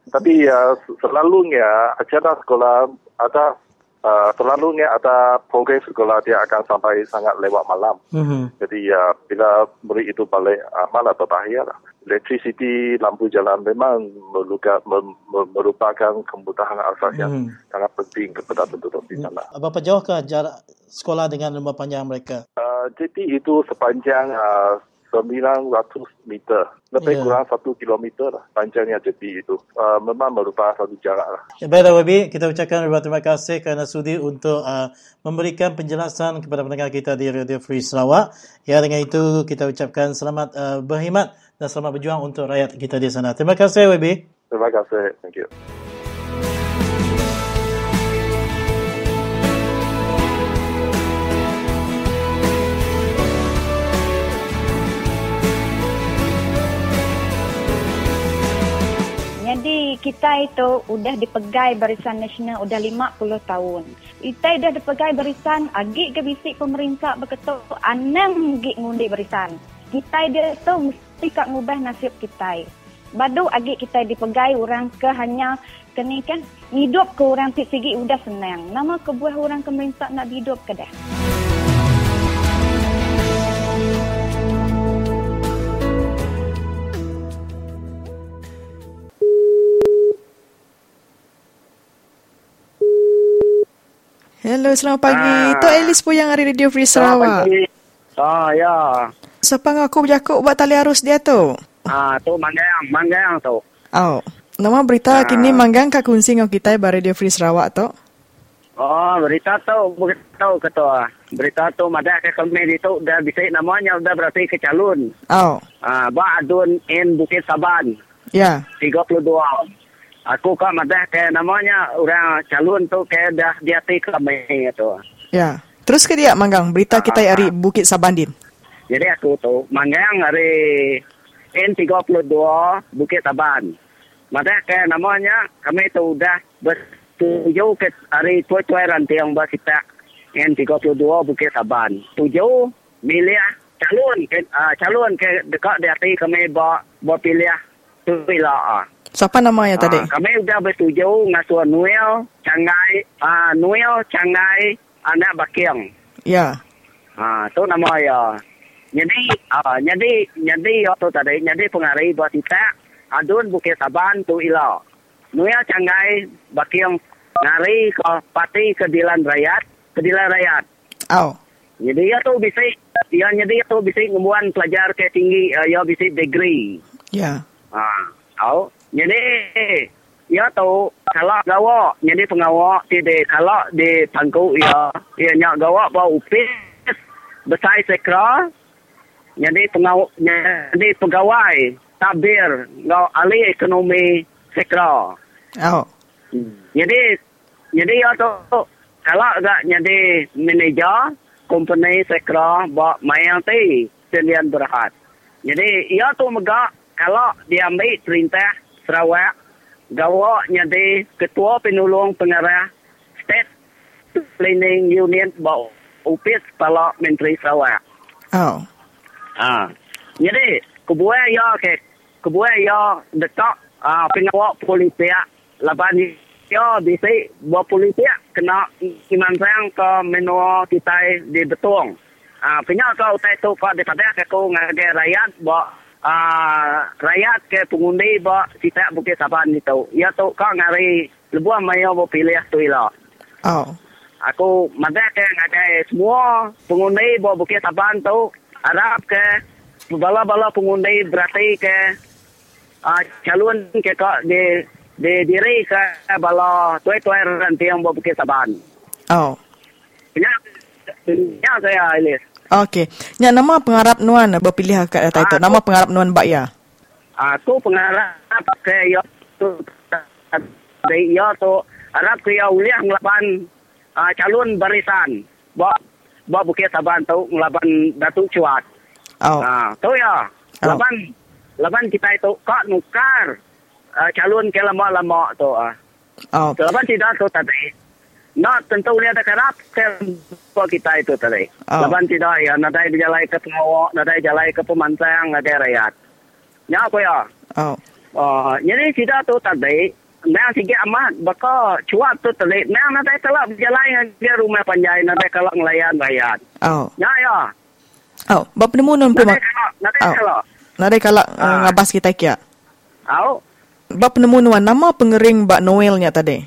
Tapi uh, selalunya acara sekolah ada uh, selalunya ada program sekolah dia akan sampai sangat lewat malam. Mm-hmm. Jadi uh, bila murid itu balik uh, malah berbahaya lah. Electricity, lampu jalan memang meluka, mem, merupakan kebutuhan asas yang mm. sangat penting kepada penduduk di sana. Berapa jauhkah jarak sekolah dengan rumah panjang mereka? Uh, jadi itu sepanjang uh, 900 meter. Lebih yeah. kurang 1 kilometer lah panjangnya jeti itu. Uh, memang merupakan satu jarak lah. Ya, baiklah Wabi, kita ucapkan ribuan terima kasih kerana sudi untuk uh, memberikan penjelasan kepada pendengar kita di Radio Free Sarawak. Ya, dengan itu kita ucapkan selamat uh, berkhidmat dan selamat berjuang untuk rakyat kita di sana. Terima kasih Wabi. Terima kasih. Thank you. Kita itu udah dipegai barisan nasional udah 50 tahun. Kita udah dipegai barisan, agi ke bisik pemerintah berketuk, anam gig ngundi barisan. Kita dia itu mesti kak ngubah nasib kita. Badu agi kita dipegai orang ke hanya kini kan hidup ke orang sigi udah senang. Nama kebuah orang pemerintah nak hidup ke dah. Hello, selamat pagi. Ah. Tok Elis pun yang ada Radio Free Sarawak. Selamat pagi. Ah, ya. Siapa aku berjakuk buat tali arus dia tu? Ah, tu manggang, manggang tu. Oh. Nama berita ah. kini manggang kak kunci ngau kita ba Radio Free Sarawak tu? Oh, berita tu, berita tu ketua. Berita tu madah ke kami itu dah bisa namanya dah berarti ke calon. Oh. Ah, ba adun in Bukit Saban. Ya. Yeah. 32. Aku kak madah ke namanya orang calon tu ke dah dia kami itu. Ya. Terus ke dia manggang berita kita hari Bukit Sabandin. Jadi aku tu manggang hari N32 Bukit Saban. Madah ke namanya kami tu dah ber tujuh ke hari tuai-tuai rantai yang buat kita yang 32 Bukit Saban. Tujuh milih calon ke uh, calon ke dekat di hati kami bawa bawa pilih tu bila. Siapa namanya uh, tadi? Kami sudah bersetuju ngasuh Noel, Cangai, uh, Noel, Cangai, anak Bakiang. Ya. Ah, uh, tu nama ya. Jadi, uh, jadi, jadi, waktu tadi, jadi pengaruh buat kita, adun Bukit Saban tu ilah. Nuya Cangai Bakiang ngari ke parti kedilan rakyat, kedilan rakyat. Oh. Jadi ya tu bisa, ya jadi ya tu bisa ngemuan pelajar ke tinggi, uh, ya bisa degree. Ya. Yeah. Ah, oh. Jadi ya tu kalau gawa, jadi pengawa tidak kalau di pangku ya, ya nyak gawa bawa upis besar sekra. Jadi pengawa, jadi pegawai tabir ngau ahli ekonomi sekra. Oh. Jadi jadi ya tu kalau agak jadi manager company sekra buat main ti sendirian berhad. Jadi ya tu mega kalau dia ambil perintah Sarawak gawa jadi ketua penolong pengarah state planning union buat upis kepala menteri Sarawak. Oh. Ah. Jadi kebuai ya ke kebuai ya dekat ah pengawal polisi laban Ya, bisa buat polisi kena iman sayang ke menua kita di betung. Ah, uh, punya kau utai tu kau di pada kau ngagai rakyat buat ah rakyat ke pengundi buat kita bukit saban itu. Ya tu kau ngari lebuah maya buat pilih tu ilah. Oh. Aku madah ke ngagai semua pengundi buat bukit saban tu harap ke bala-bala pengundi berarti ke ah calon ke kau di di diri ke bala tuai-tuai ranti yang buat Bukit Saban. Oh. Ya, ya saya Elis. Okey. Ya nama pengarap nuan berpilih kat data itu. Nama pengarap nuan Mbak Ya. Aku pengarap ke ya tu dari ya tu harap ke ya uliah ngelaban uh, calon barisan buat buat Bukit Saban tu ngelaban Datuk Cuat. Oh. Ah, tu ya. Oh. Laban laban kita itu kak nukar uh, calon ke lama-lama tu ah. Oh. Kalau tidak tu tadi. Nak tentu ada kerap ke kita itu tadi. Oh. Laban tidak ya, nadai dijalai ke pengawak, nadai jalai ke pemantang, nadai rakyat. Ya apa ya? Oh. Uh, jadi tidak tu tadi, Nang sikit amat, baka cuat tu telit. Nang nadai kalau berjalan ke rumah panjai, nadai kalau ngelayan rakyat. Oh. Ya, ya. Oh, bapa nemu nun pun. Nadai kalau, nadai oh. kalau. Nadai kalau uh, ngabas kita kia. Oh. Bap penemu nuan nama pengering Bak Noelnya tadi.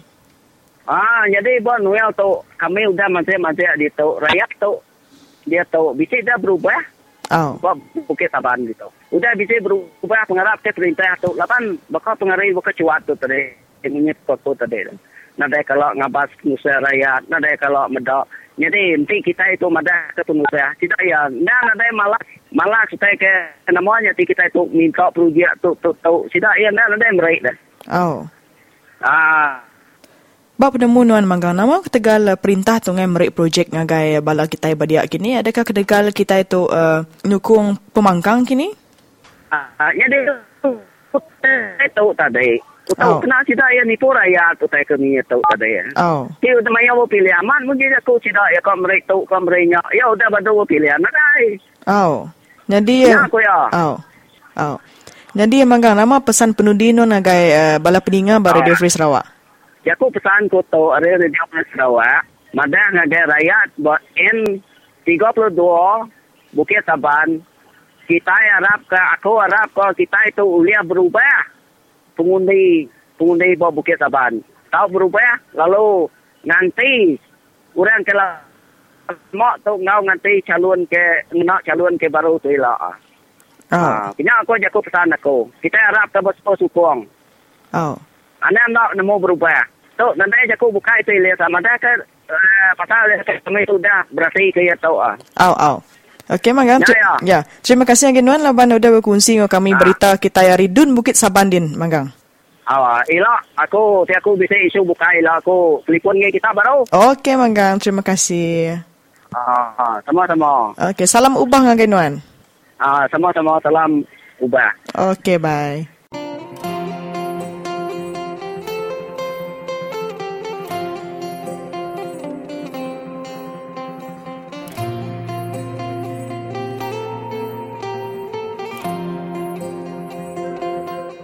Ah, jadi Bak Noel tu kami udah masih-masih di tu rakyat tu dia tu bisa dah berubah. Oh. Bak Bukit Saban gitu. Udah bisa berubah pengarap ke perintah tu. Lapan bakal pengarai buka cuat tu tadi. Ini tu tadi. Nada kalau ngabas nusa rakyat, nada kalau medak. Jadi nanti kita itu madah ke pengusaha. Tidak ya. Nah, nada malas malah kita ke namanya ti kita itu minta projek tu tu tu sida ya nak ada merai dah oh ah Bapa penemu nuan manggang nama ketegal perintah tu ngai merai projek ngagai bala kita badia kini adakah ketegal kita itu uh, nyukung pemangkang kini ah ya dia itu tadi Tahu oh. kena sida ya ni pura ya tu tak kami tahu tadi ya. Oh. Dia udah maya mau pilih aman mungkin aku sida ya kau mereka tahu kau mereka ya udah baru pilih aman. Oh. Jadi ya, aku ya. Oh. Oh. Jadi mangga nama pesan penundi non agai uh, bala peninga ba Radio Free Sarawak. Ya aku pesan ko to are Radio Free Sarawak. Madah ngagai rakyat buat N 32 Bukit Saban. Kita harap ke aku harap ko kita itu ulia berubah. Pengundi pengundi buat Bukit Saban. Tahu berubah lalu nanti orang kalau mak tu ngau nganti calon ke nak calon ke baru tu lah. Oh. Ah, kena aku jago pesan aku. Kita harap ke bos sukong. Oh. Ana nak nemu berubah. Tu nanti jago buka itu lihat sama dah ke uh, pasal kami sudah berarti ke ya tau ah. Oh, oh. Okey, Mangang. Ya, ya. ya. Terima kasih Angin Wan Laban udah berkongsi dengan kami berita kita dari Dun Bukit Sabandin, Mangang. Ah, ila aku si aku bisa isu buka ila aku telefon dengan kita baru. Okey, Mangang. Terima kasih. Ah, sama-sama. Okey, salam ubah Angin Wan. Ah, sama-sama salam ubah. Okey, bye.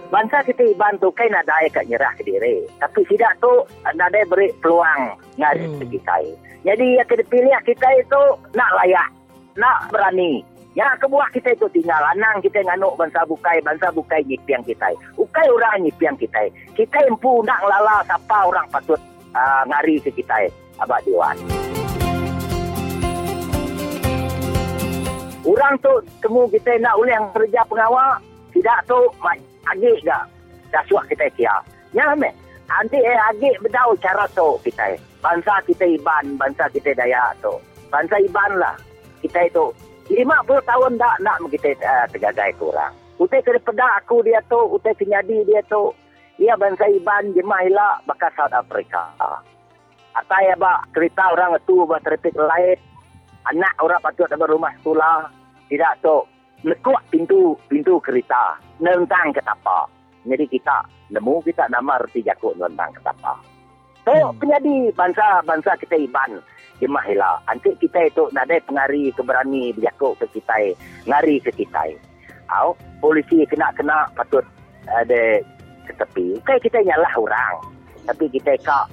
Bangsa kita iban tu kan ada kat nyerah ke diri. Tapi tidak tu ada beri peluang ngari hmm. kita. Jadi yang kita pilih kita itu nak layak, nak berani. Ya kebuah kita itu tinggal lanang kita nganuk bangsa bukai, bangsa bukai nyipiang kita. Ukai orang nyipiang kita. Kita empu nak lala siapa orang patut uh, ngari ke kita. Abah Dewan. Orang tu temu kita nak uli yang kerja pengawal, tidak tu agik ke dah suak kita kia. Ya me. Nanti eh agik bedau cara tu kita. Bangsa kita Iban, bangsa kita Dayak tu. Bangsa Iban lah. Kita itu 50 tahun dah nak kita uh, tergagai kurang. Utai kena pedak aku dia tu, utai kenyadi dia tu. Ia bangsa Iban jemaah hilak bakal South Africa. Atau ya kereta orang itu buat trafik lain. Anak orang patut ada rumah sekolah. Tidak tu lekuk pintu pintu kereta nentang ke tapak. Jadi kita nemu kita nama reti jakuk nentang ke tapak. So hmm. penyadi bangsa bangsa kita iban jemah hila. Antik kita itu nak ada pengari keberani berjakuk ke kita, ngari ke kita. Au polisi kena kena patut ada ke tepi. Kai kita nyalah orang. Tapi kita kak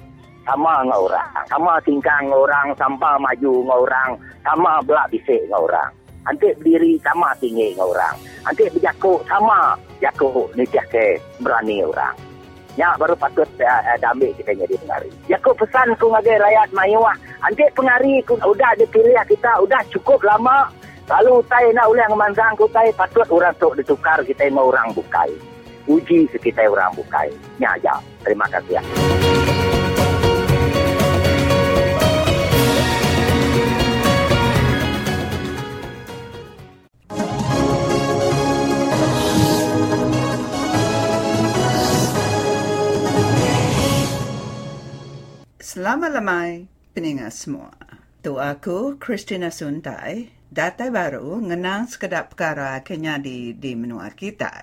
sama dengan orang. Sama tingkang dengan orang, sampai maju dengan orang, sama belak bisik dengan orang. Nanti berdiri sama tinggi dengan orang. Nanti berjakuk sama jakuk ni ke berani orang. Ya baru patut uh, uh, ambil kita jadi pengari. Jakuk pesan ku ngagai rakyat mayuah. Nanti pengari ku udah dipilih kita udah cukup lama. Lalu utai nak ulang manzang ku utai patut orang tu ditukar kita mau orang bukai. Uji sekitar orang bukai. Ya ya. Terima kasih ya. Selamat lemai peningat semua. Tu aku, Christina Suntai, data baru ngenang sekedap perkara kenyadi di menua kita.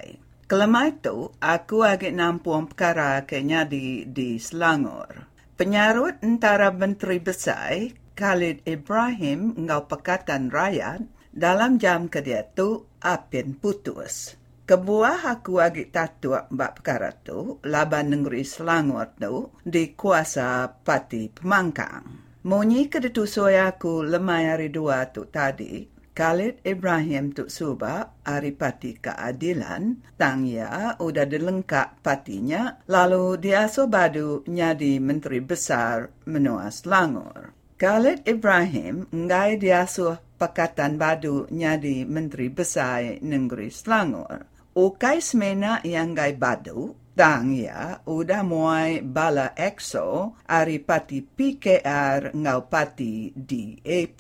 Kelemai tu, aku agak nampuan perkara kenyadi di Selangor. Penyarut antara Menteri Besar, Khalid Ibrahim, ngau Pekatan Rakyat, dalam jam kedia tu, apin putus. Kebuah aku agi tatua mbak perkara tu, laban negeri Selangor tu, di kuasa pati pemangkang. Monyi kedetu soya aku lemai hari dua tu tadi, Khalid Ibrahim tu suba hari pati keadilan, tang ya udah dilengkap patinya, lalu dia sobadu nyadi menteri besar menua Selangor. Khalid Ibrahim ngai dia suh Pakatan Badu nyadi Menteri Besar Negeri Selangor. Ukai semena yang gai badu, tang ya udah muai bala EXO ari pati PKR ngau pati DAP.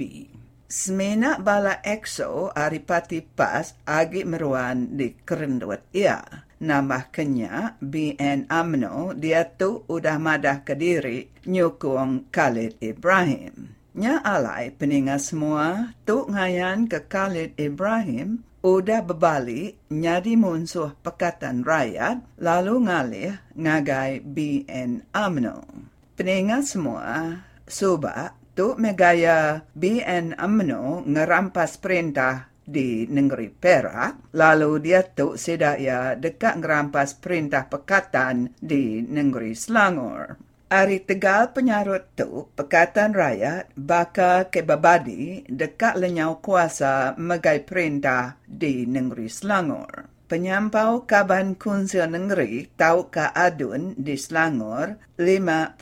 Semena bala EXO ari pati pas agi meruan di kerendut ia. Nambah kenya BN Amno dia tu udah madah ke diri nyukung Khalid Ibrahim. Nya alai peningat semua tu ngayan ke Khalid Ibrahim udah berbalik nyadi munsuh Pekatan Rakyat lalu ngalih ngagai BN UMNO. Peningat semua, suba tu megaya BN UMNO ngerampas perintah di negeri Perak, lalu dia tu sedaya dekat ngerampas perintah pekatan di negeri Selangor. Ari tegal penyarut tu, Pekatan Rakyat baka ke babadi dekat lenyau kuasa megai perintah di negeri Selangor. Penyampau Kaban Kunsil Negeri tahu ke adun di Selangor 56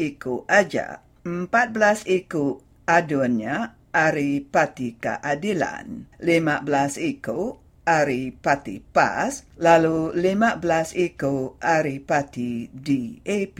iku aja. 14 ikut aduannya Ari Pati Keadilan, 15 ikut Ari Pati PAS, lalu 15 ikut Ari Pati DAP.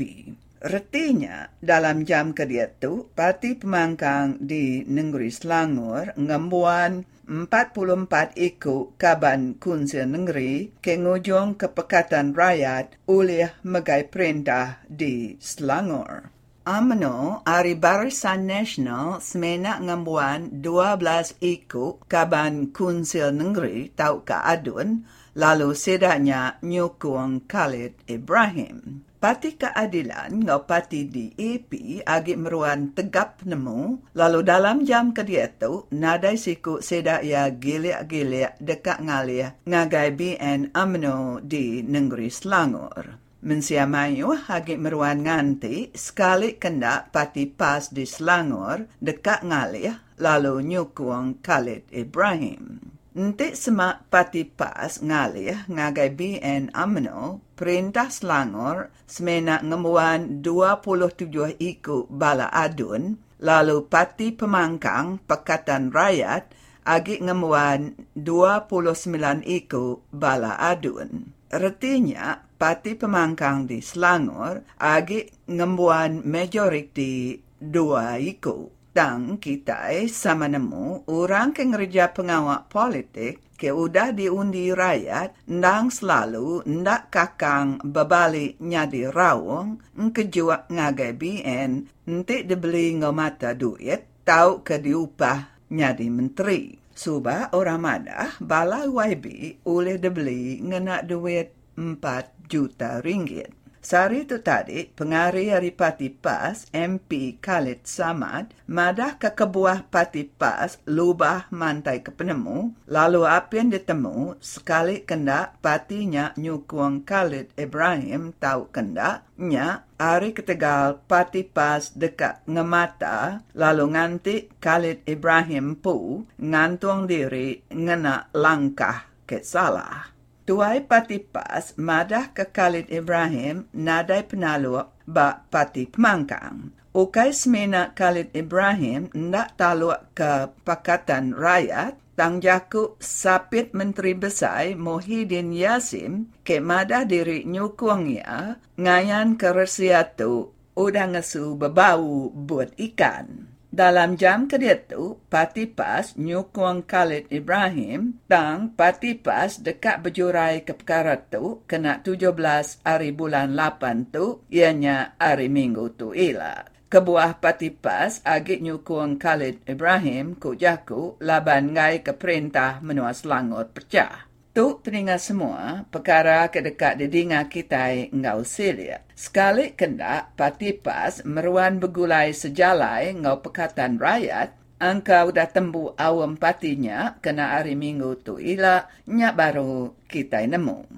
Retinya, dalam jam kedua itu, Parti Pemangkang di Negeri Selangor ngembuan 44 ikut Kaban Kunci Negeri ke ngujung kepekatan rakyat oleh megai perintah di Selangor. Amno, Ari Barisan Nasional semena ngembuan 12 ikut Kaban Kunci Negeri tau ke adun, lalu sedanya nyukung Khalid Ibrahim. Parti Keadilan ngau parti DAP agi meruan tegap nemu, lalu dalam jam kedua itu, nadai siku sedak ia gilik-gilik dekat ngalir ngagai BN UMNO di negeri Selangor. Mensia mayu agi meruan nganti sekali kendak parti PAS di Selangor dekat ngalir lalu nyukung Khalid Ibrahim. Nanti semak pati pas ngalih ngagai BN UMNO perintah Selangor semena ngemuan 27 iku bala adun lalu pati pemangkang Pekatan Rakyat agi ngemuan 29 iku bala adun. Artinya, pati pemangkang di Selangor agi ngemuan majoriti dua iku tang kita sama nemu orang ke ngerja pengawak politik ke udah diundi rakyat ndang selalu ndak kakang babali nyadi rawong nkejua ngagai BN nanti dibeli ngomata duit tau ke diupah nyadi menteri. Suba orang madah bala YB oleh dibeli ngena duit 4 juta ringgit. Sari itu tadi, pengari dari Parti PAS, MP Khalid Samad, madah ke kebuah Parti PAS, lubah mantai ke penemu, lalu apa yang ditemu, sekali kenda partinya nyukung Khalid Ibrahim tahu kenda, nya hari ketegal Parti PAS dekat ngemata, lalu nganti Khalid Ibrahim pu ngantung diri ngena langkah ke salah. Tuai pati pas madah ke Khalid Ibrahim nadai penalu ba pati pemangkang. Ukai semena Khalid Ibrahim nak taluk ke Pakatan Rakyat, tang jaku sapit Menteri Besar Mohidin Yasim ke madah diri nyukuangnya ngayan ke resiatu udah ngesu bebau buat ikan. Dalam jam kedua itu, Parti PAS nyukung Khalid Ibrahim dan Parti PAS dekat berjurai ke perkara itu kena 17 hari bulan 8 tu, ianya hari minggu tu ila. Kebuah Parti PAS agak nyukung Khalid Ibrahim ku jaku laban ngai ke perintah menua Selangor pecah. Tu telinga semua perkara kedekat dedinga kita ngau silia. Sekali kendak parti pas meruan begulai sejalai ngau pekatan rakyat, angka udah tembu awam patinya kena hari minggu tu ila nyak baru kita nemu.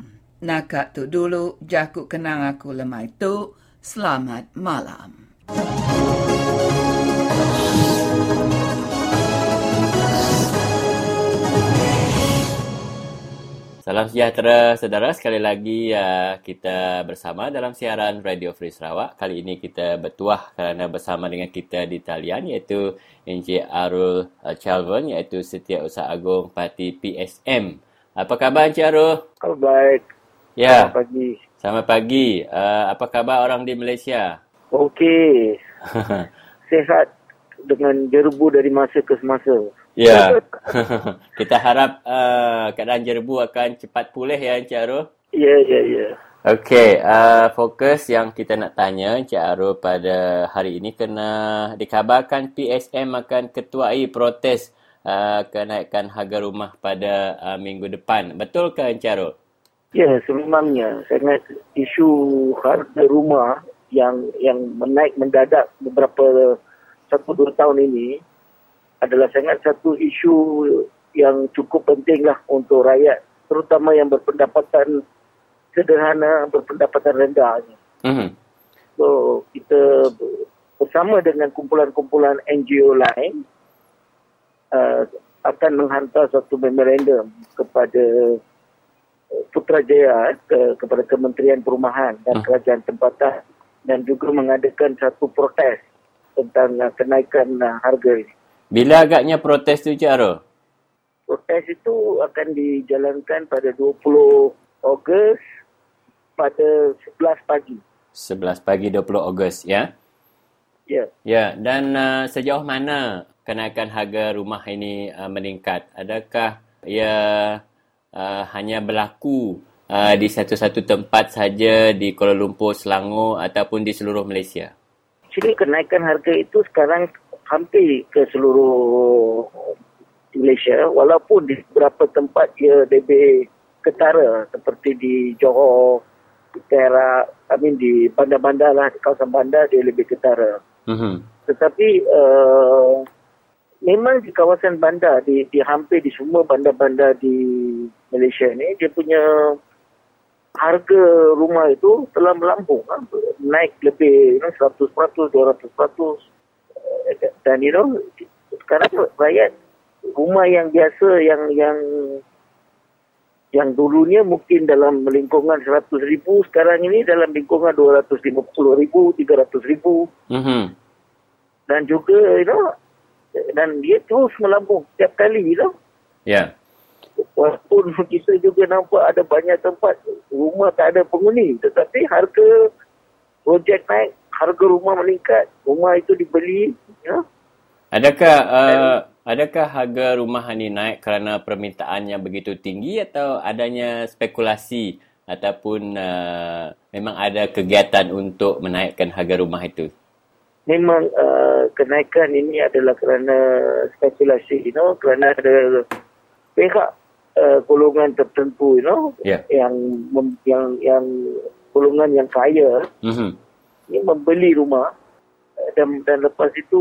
Nakak tu dulu jaku kenang aku lemai tu. Selamat malam. Salam sejahtera saudara, sekali lagi uh, kita bersama dalam siaran Radio Free Sarawak. Kali ini kita bertuah kerana bersama dengan kita di talian iaitu Encik Arul uh, Chalvon iaitu Setiausaha Agung Parti PSM. Apa khabar Encik Arul? Oh, baik. Ya. Selamat pagi. Selamat pagi. Uh, apa khabar orang di Malaysia? Okey. <laughs> Sehat dengan jerbu dari masa ke semasa. Ya. <laughs> Kita harap uh, keadaan jerbu akan cepat pulih ya Encik Arul. Ya, ya, ya. Okey, uh, fokus yang kita nak tanya Encik Arul pada hari ini kena dikabarkan PSM akan ketuai protes uh, kenaikan harga rumah pada uh, minggu depan. Betul ke Encik Arul? Ya, sebenarnya sangat isu harga rumah yang yang menaik mendadak beberapa satu dua tahun ini adalah sangat satu isu yang cukup pentinglah untuk rakyat terutama yang berpendapatan sederhana, berpendapatan rendah. Mm-hmm. So, kita bersama dengan kumpulan-kumpulan NGO lain uh, akan menghantar satu memorandum kepada Putrajaya ke, kepada Kementerian Perumahan dan hmm. Kerajaan Tempatan dan juga mengadakan satu protes tentang uh, kenaikan uh, harga ini. Bila agaknya protes tu, Cik Aro? Protes itu akan dijalankan pada 20 Ogos pada 11 pagi. 11 pagi 20 Ogos, ya? Ya. Ya, dan uh, sejauh mana kenaikan harga rumah ini uh, meningkat? Adakah ia uh, hanya berlaku uh, di satu-satu tempat saja di Kuala Lumpur, Selangor ataupun di seluruh Malaysia? Jadi kenaikan harga itu sekarang hampir ke seluruh Malaysia walaupun di beberapa tempat dia lebih ketara seperti di Johor, di Perak, I mean di bandar-bandar lah, di kawasan bandar dia lebih ketara. Mm-hmm. Tetapi uh, memang di kawasan bandar, di, di hampir di semua bandar-bandar di Malaysia ni, dia punya harga rumah itu telah melambung. Ha? Naik lebih you know, 100%, 200%. Dan you know, sekarang rakyat rumah yang biasa yang yang yang dulunya mungkin dalam lingkungan 100 ribu, sekarang ini dalam lingkungan 250 ribu, 300 ribu. Mm-hmm. Dan juga, you know, dan dia terus melambung setiap kali, you know. Ya. Yeah. Walaupun kita juga nampak ada banyak tempat rumah tak ada penghuni. Tetapi harga projek naik, harga rumah meningkat, rumah itu dibeli. Ya. Adakah uh, adakah harga rumah ini naik kerana permintaan yang begitu tinggi atau adanya spekulasi ataupun uh, memang ada kegiatan untuk menaikkan harga rumah itu? Memang uh, kenaikan ini adalah kerana spekulasi, you know, kerana ada pihak uh, golongan tertentu, you know, yeah. yang yang yang golongan yang kaya, mm-hmm. Ini membeli rumah dan dan lepas itu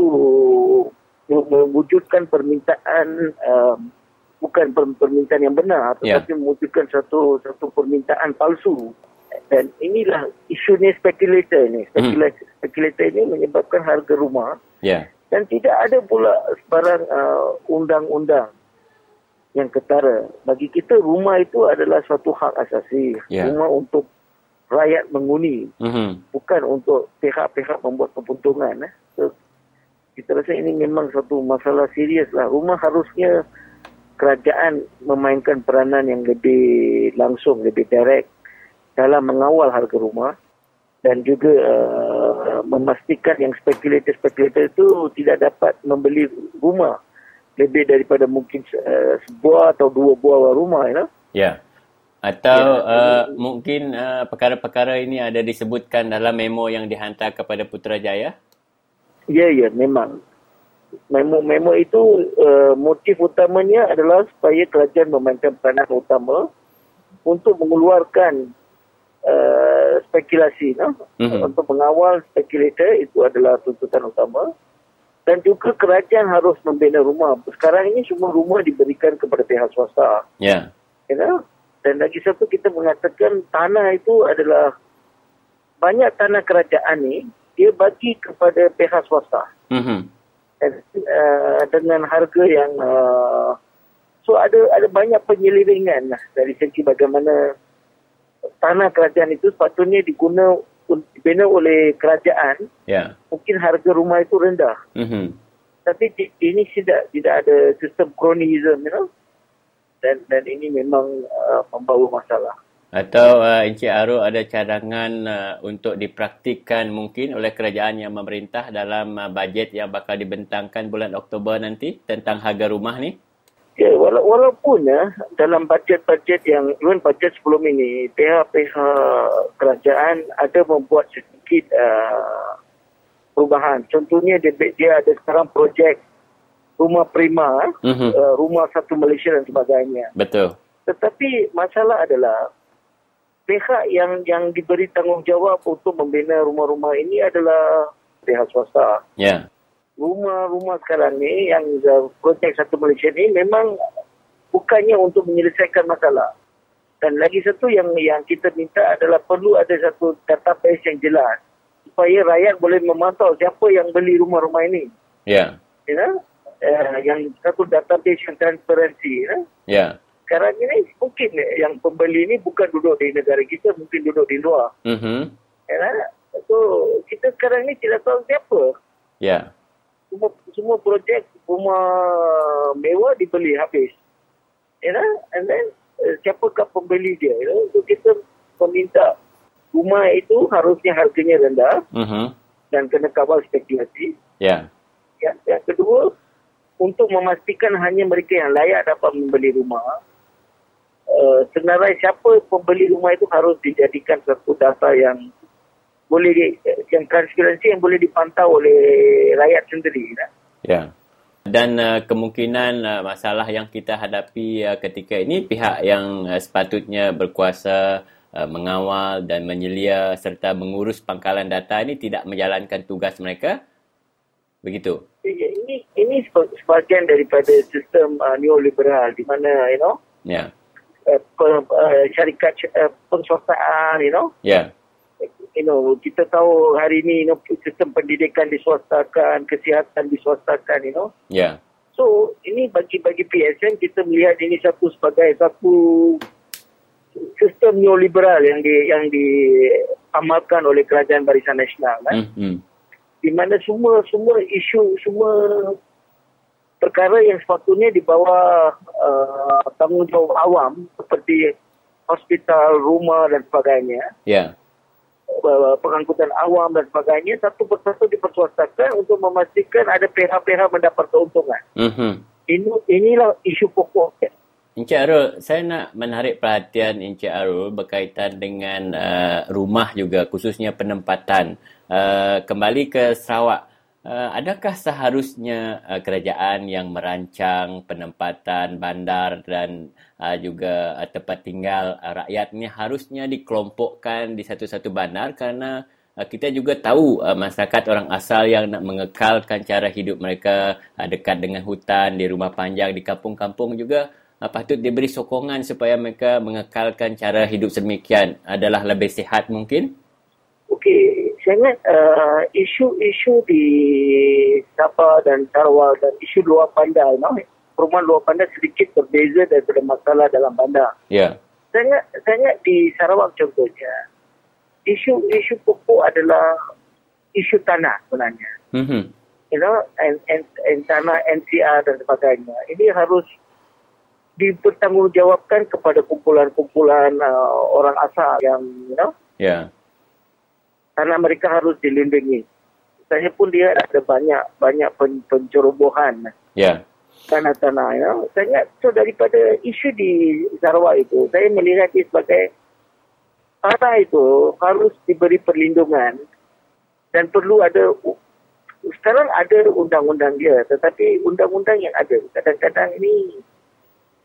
mewujudkan permintaan uh, bukan permintaan yang benar tetapi yeah. mewujudkan satu satu permintaan palsu dan inilah isunya spekulator ini spekulator, hmm. spekulator ini menyebabkan harga rumah yeah. dan tidak ada pula sebarang uh, undang-undang yang ketara bagi kita rumah itu adalah suatu hak asasi yeah. rumah untuk rakyat menghuni mm-hmm. bukan untuk pihak-pihak membuat keuntungan eh. so, kita rasa ini memang satu masalah serius lah. Rumah harusnya kerajaan memainkan peranan yang lebih langsung, lebih direct dalam mengawal harga rumah dan juga uh, memastikan yang spekulator-spekulator itu tidak dapat membeli rumah lebih daripada mungkin uh, sebuah atau dua buah rumah. You know? Ya. Atau ya, uh, mungkin uh, perkara-perkara ini ada disebutkan dalam memo yang dihantar kepada Putrajaya? Ya, ya, memang. Memo-memo itu uh, motif utamanya adalah supaya kerajaan memainkan peranan utama untuk mengeluarkan uh, spekulasi. No? Mm-hmm. Untuk mengawal spekulator itu adalah tuntutan utama. Dan juga kerajaan harus membina rumah. Sekarang ini semua rumah diberikan kepada pihak swasta. Ya. Yeah. You know? Dan lagi satu kita mengatakan tanah itu adalah banyak tanah kerajaan ni dia bagi kepada pihak swasta. Mm-hmm. Dan, uh, dengan harga yang uh, so ada ada banyak penyeliringan lah dari segi bagaimana tanah kerajaan itu sepatutnya diguna dibina oleh kerajaan. Yeah. Mungkin harga rumah itu rendah. Mm-hmm. Tapi di, ini tidak tidak ada sistem kronisme, you know. Dan dan ini memang uh, membawa masalah. Atau uh, Encik Aru ada cadangan uh, untuk dipraktikkan mungkin oleh kerajaan yang memerintah dalam uh, bajet yang bakal dibentangkan bulan Oktober nanti tentang harga rumah ni? Ya, wala- walaupun ya, dalam bajet-bajet yang, even bajet sebelum ini, pihak-pihak kerajaan ada membuat sedikit uh, perubahan. Contohnya dia, dia ada sekarang projek rumah prima, mm-hmm. uh, rumah satu Malaysia dan sebagainya. Betul. Tetapi masalah adalah pihak yang yang diberi tanggungjawab untuk membina rumah-rumah ini adalah pihak swasta. Ya. Yeah. Rumah-rumah sekarang ni yang projek satu Malaysia ni memang bukannya untuk menyelesaikan masalah. Dan lagi satu yang yang kita minta adalah perlu ada satu database yang jelas supaya rakyat boleh memantau siapa yang beli rumah-rumah ini. Ya. Yeah. You know? Uh, yang satu database yang transparansi. Know? Ya. Yeah sekarang ini mungkin yang pembeli ini bukan duduk di negara kita, mungkin duduk di luar. Mm-hmm. Ya, so, kita sekarang ini tidak tahu siapa Ya. Yeah. Semua, semua projek rumah mewah dibeli habis. Know? And then uh, siapakah pembeli dia? You know? So kita meminta rumah itu harusnya harganya rendah uh-huh. dan kena kawal spekulasi. Ya. Yeah. Yang, yang kedua, untuk memastikan hanya mereka yang layak dapat membeli rumah, uh, senarai siapa pembeli rumah itu harus dijadikan satu data yang boleh di, yang transparansi yang boleh dipantau oleh rakyat sendiri. Ya. Yeah. Dan uh, kemungkinan uh, masalah yang kita hadapi uh, ketika ini pihak yang uh, sepatutnya berkuasa uh, mengawal dan menyelia serta mengurus pangkalan data ini tidak menjalankan tugas mereka. Begitu. Ini ini sebahagian daripada sistem uh, neoliberal di mana you know yeah. uh, uh, syarikat uh, penswastaan you know yeah you know, kita tahu hari ini you know, sistem pendidikan diswastakan, kesihatan diswastakan, you know. Yeah. So, ini bagi-bagi PSN kita melihat ini satu sebagai satu sistem neoliberal yang di yang diamalkan oleh kerajaan Barisan Nasional kan. Mm-hmm. Di mana semua semua isu semua perkara yang sepatutnya di bawah uh, tanggungjawab awam seperti hospital, rumah dan sebagainya. Ya. Yeah pengangkutan awam dan sebagainya satu persatu dipersuasakan untuk memastikan ada pihak-pihak mendapat keuntungan. Mm-hmm. Ini inilah isu pokok. Encik Arul, saya nak menarik perhatian Encik Arul berkaitan dengan uh, rumah juga khususnya penempatan. Uh, kembali ke Sarawak, uh, adakah seharusnya uh, kerajaan yang merancang penempatan bandar dan uh, juga uh, tempat tinggal uh, rakyat ni harusnya dikelompokkan di satu-satu bandar? Kerana kita juga tahu uh, masyarakat orang asal yang nak mengekalkan cara hidup mereka uh, dekat dengan hutan di rumah panjang di kampung-kampung juga uh, patut diberi sokongan supaya mereka mengekalkan cara hidup sedemikian adalah lebih sihat mungkin. Okey, saya ingat uh, isu-isu di Sabah dan Sarawak dan isu luar bandar, no? perumahan luar bandar sedikit berbeza daripada masalah dalam bandar. Ya. Yeah. Saya ingat, saya ingat di Sarawak contohnya, isu-isu pokok adalah isu tanah sebenarnya. Mm-hmm. You know, and, and, and tanah NCR dan sebagainya. Ini harus dipertanggungjawabkan kepada kumpulan-kumpulan uh, orang asal yang, you know. Yeah. Tanah mereka harus dilindungi. Saya pun dia ada banyak banyak pen, pencerobohan. Ya. Yeah tanah-tanah. Ya. Saya ingat so daripada isu di Sarawak itu, saya melihat dia sebagai tanah itu harus diberi perlindungan dan perlu ada sekarang ada undang-undang dia tetapi undang-undang yang ada kadang-kadang ini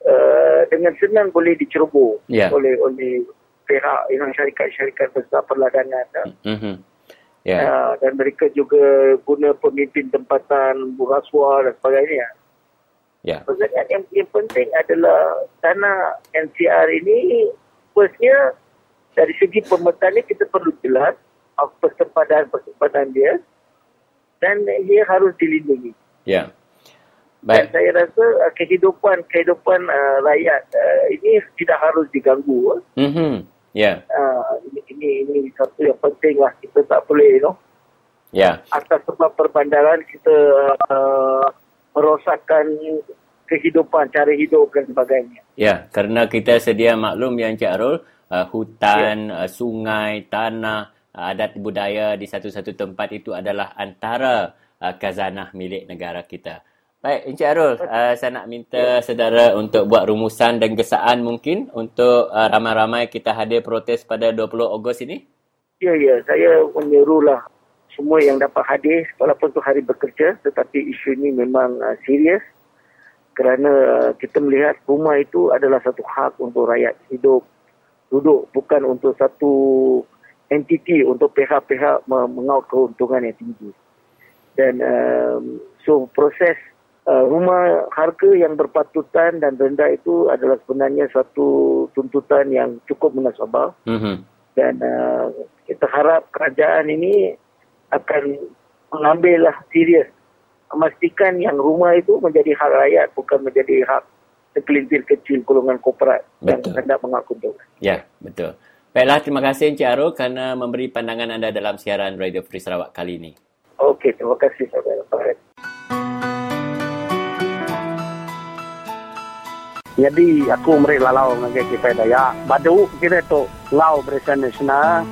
uh, dengan senang boleh diceroboh yeah. oleh oleh pihak yang syarikat-syarikat besar perladangan mm-hmm. yeah. uh, dan mereka juga guna pemimpin tempatan buraswa dan sebagainya Ya. Sebenarnya yang, yang penting adalah tanah NCR ini firstnya dari segi pemetaan kita perlu jelas persempadan-persempadan dia dan dia harus dilindungi. Ya. Baik. Dan saya rasa uh, kehidupan kehidupan uh, rakyat uh, ini tidak harus diganggu. Mhm. Ya. Uh, ini, ini ini satu yang penting lah kita tak boleh you know. Ya. Atas sebab perbandaran kita uh, merosakkan kehidupan, cara hidup dan sebagainya. Ya, kerana kita sedia maklum yang Encik Arul, uh, hutan, ya. uh, sungai, tanah, uh, adat budaya di satu-satu tempat itu adalah antara uh, khazanah milik negara kita. Baik, Encik Arul, uh, saya nak minta saudara untuk buat rumusan dan gesaan mungkin untuk uh, ramai-ramai kita hadir protes pada 20 Ogos ini. Ya, ya, saya menyerulah semua yang dapat hadir walaupun itu hari bekerja tetapi isu ini memang uh, serius. Kerana uh, kita melihat rumah itu adalah satu hak untuk rakyat hidup. Duduk bukan untuk satu entiti untuk pihak-pihak mengaut keuntungan yang tinggi. Dan um, so proses uh, rumah harga yang berpatutan dan rendah itu adalah sebenarnya satu tuntutan yang cukup munasabah mm-hmm. dan uh, kita harap kerajaan ini akan mengambil lah serius memastikan yang rumah itu menjadi hak rakyat bukan menjadi hak sekelintir kecil golongan korporat yang hendak mengaku Ya, betul. Baiklah, terima kasih Encik Arul kerana memberi pandangan anda dalam siaran Radio Free Sarawak kali ini. Okey, terima kasih saudara. Baik. Jadi aku meri lalau dengan kita daya. Badu kita tu lau berisan nasional.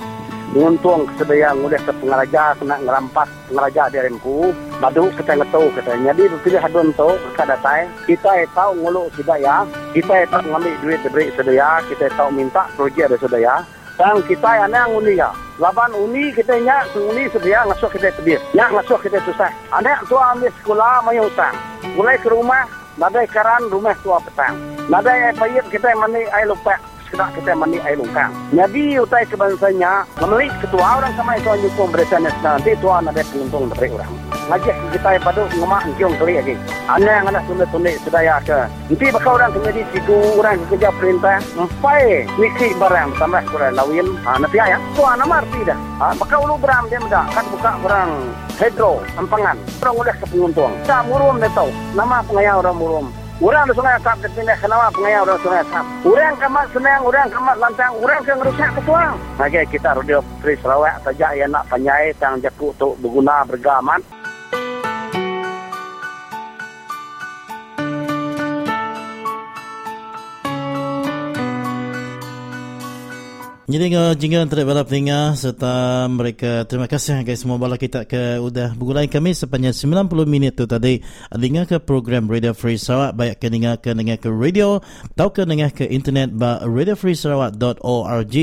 Untung kesedia ngulih ke pengaraja kena ngerampas pengaraja di remku. Badu kita ngetu kita. Jadi pilih hadun tu kada tai. Kita tahu ngulu sedaya. Kita tahu ngambil duit diberi sedaya. Kita tahu minta projek dari sedaya. Dan kita yang yang uni ya. Laban uni kita nyak uni sedia ngasuh kita sedia. Nyak ngasuh kita susah. Anak tua ambil sekolah mayu utang. Mulai ke rumah Nadai karan rumah tua petang. Nadai air payet kita mandi air lupa. Sekedar kita mandi air lungkang. Jadi utai kebangsanya. Memelik ketua orang sama itu nyukung berita nasional. Nanti tua nadai penguntung dari orang. Ngajak kita pada ngemak ngiung kali lagi. Anda yang ada tunda-tunda sedaya ke. Nanti bakal orang kena di situ. Orang kerja perintah. Empai misi barang. Tambah kurang lawin. Ha, nanti ayah. Tua nama arti dah. Ha, bakal ulu beram dia muda. Kan buka orang hidro, empangan. Orang udah ke penguntung. Tak murum dia tahu. Nama pengayah orang murum. Orang di sungai Asap kepindah kenapa pengayah orang sungai Asap. Orang kamat senang, orang kamat lantang, orang ke ngerusak ketuang. Lagi kita radio Free Sarawak saja yang nak panyai tang jaku untuk berguna bergaman. Jadi uh, jingga antara bala pendengar serta mereka terima kasih guys semua bala kita ke udah bergulai kami sepanjang 90 minit tu tadi. Dengar ke program Radio Free Sarawak baik ke dengar ke dengar ke radio atau ke dengar ke internet ba radiofreesarawak.org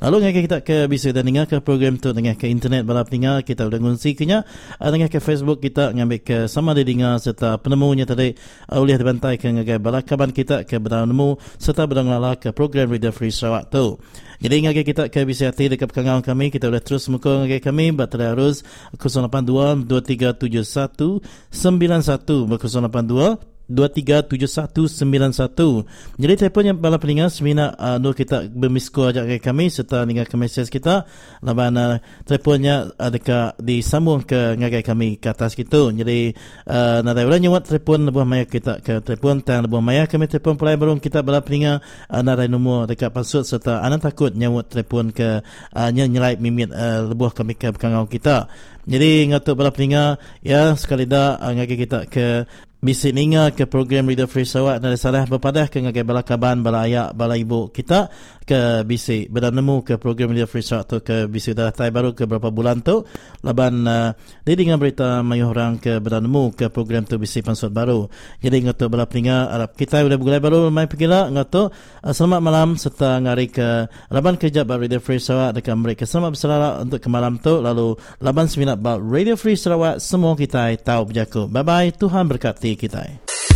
Lalu dengan kita ke bisa dan dengar ke program tu? Dengan ke internet bala pendengar kita sudah ngungsi kenya dengan ke Facebook kita ngambil ke sama ada dengar serta penemunya tadi. Oleh dibantai ke ngagai bala kaban kita ke nemu serta bedang lala ke program Radio Free Sarawak tu. Jadi ingat kita ke bisa hati dekat pengawan kami kita boleh terus muka dengan kami. Baterai harus 082 2371 91 082 237191. Jadi telefon yang bala peningat semina uh, nur kita bermisko ajak ke kami serta dengan ke mesej kita. Laban uh, telefonnya uh, dekat disambung ke ngagai kami ke atas gitu. Jadi uh, ada orang nyawat telefon lebuh maya kita ke telefon tang lebuh maya kami telefon pulai baru kita bala peningat uh, ada nombor dekat password serta anak takut nyawat telefon ke uh, nyelai mimit uh, lebuh kami ke bekangau kita. Jadi ngatuk bala peningat ya sekali dah uh, ngagai kita ke Misi ninga ke program Reader Free Sarawak dan salah berpadah ke ngagai bala kaban bala ayak bala ibu kita ke bisi nemu ke program Reader Free Sarawak tu ke bisi dah tai baru ke berapa bulan tu. Laban uh, dia dengan berita mayu orang ke nemu ke program tu bisi pansut baru. Jadi ngatu bala peninga Arab kita sudah bergulai baru mai pergilah ngatu uh, selamat malam serta ngari ke laban kerja ba Radio Free Sarawak dekat mereka. Selamat berselala untuk ke malam tu. Lalu laban seminat ba Radio Free Sarawak semua kita tahu berjaku. Bye bye Tuhan berkati देखित है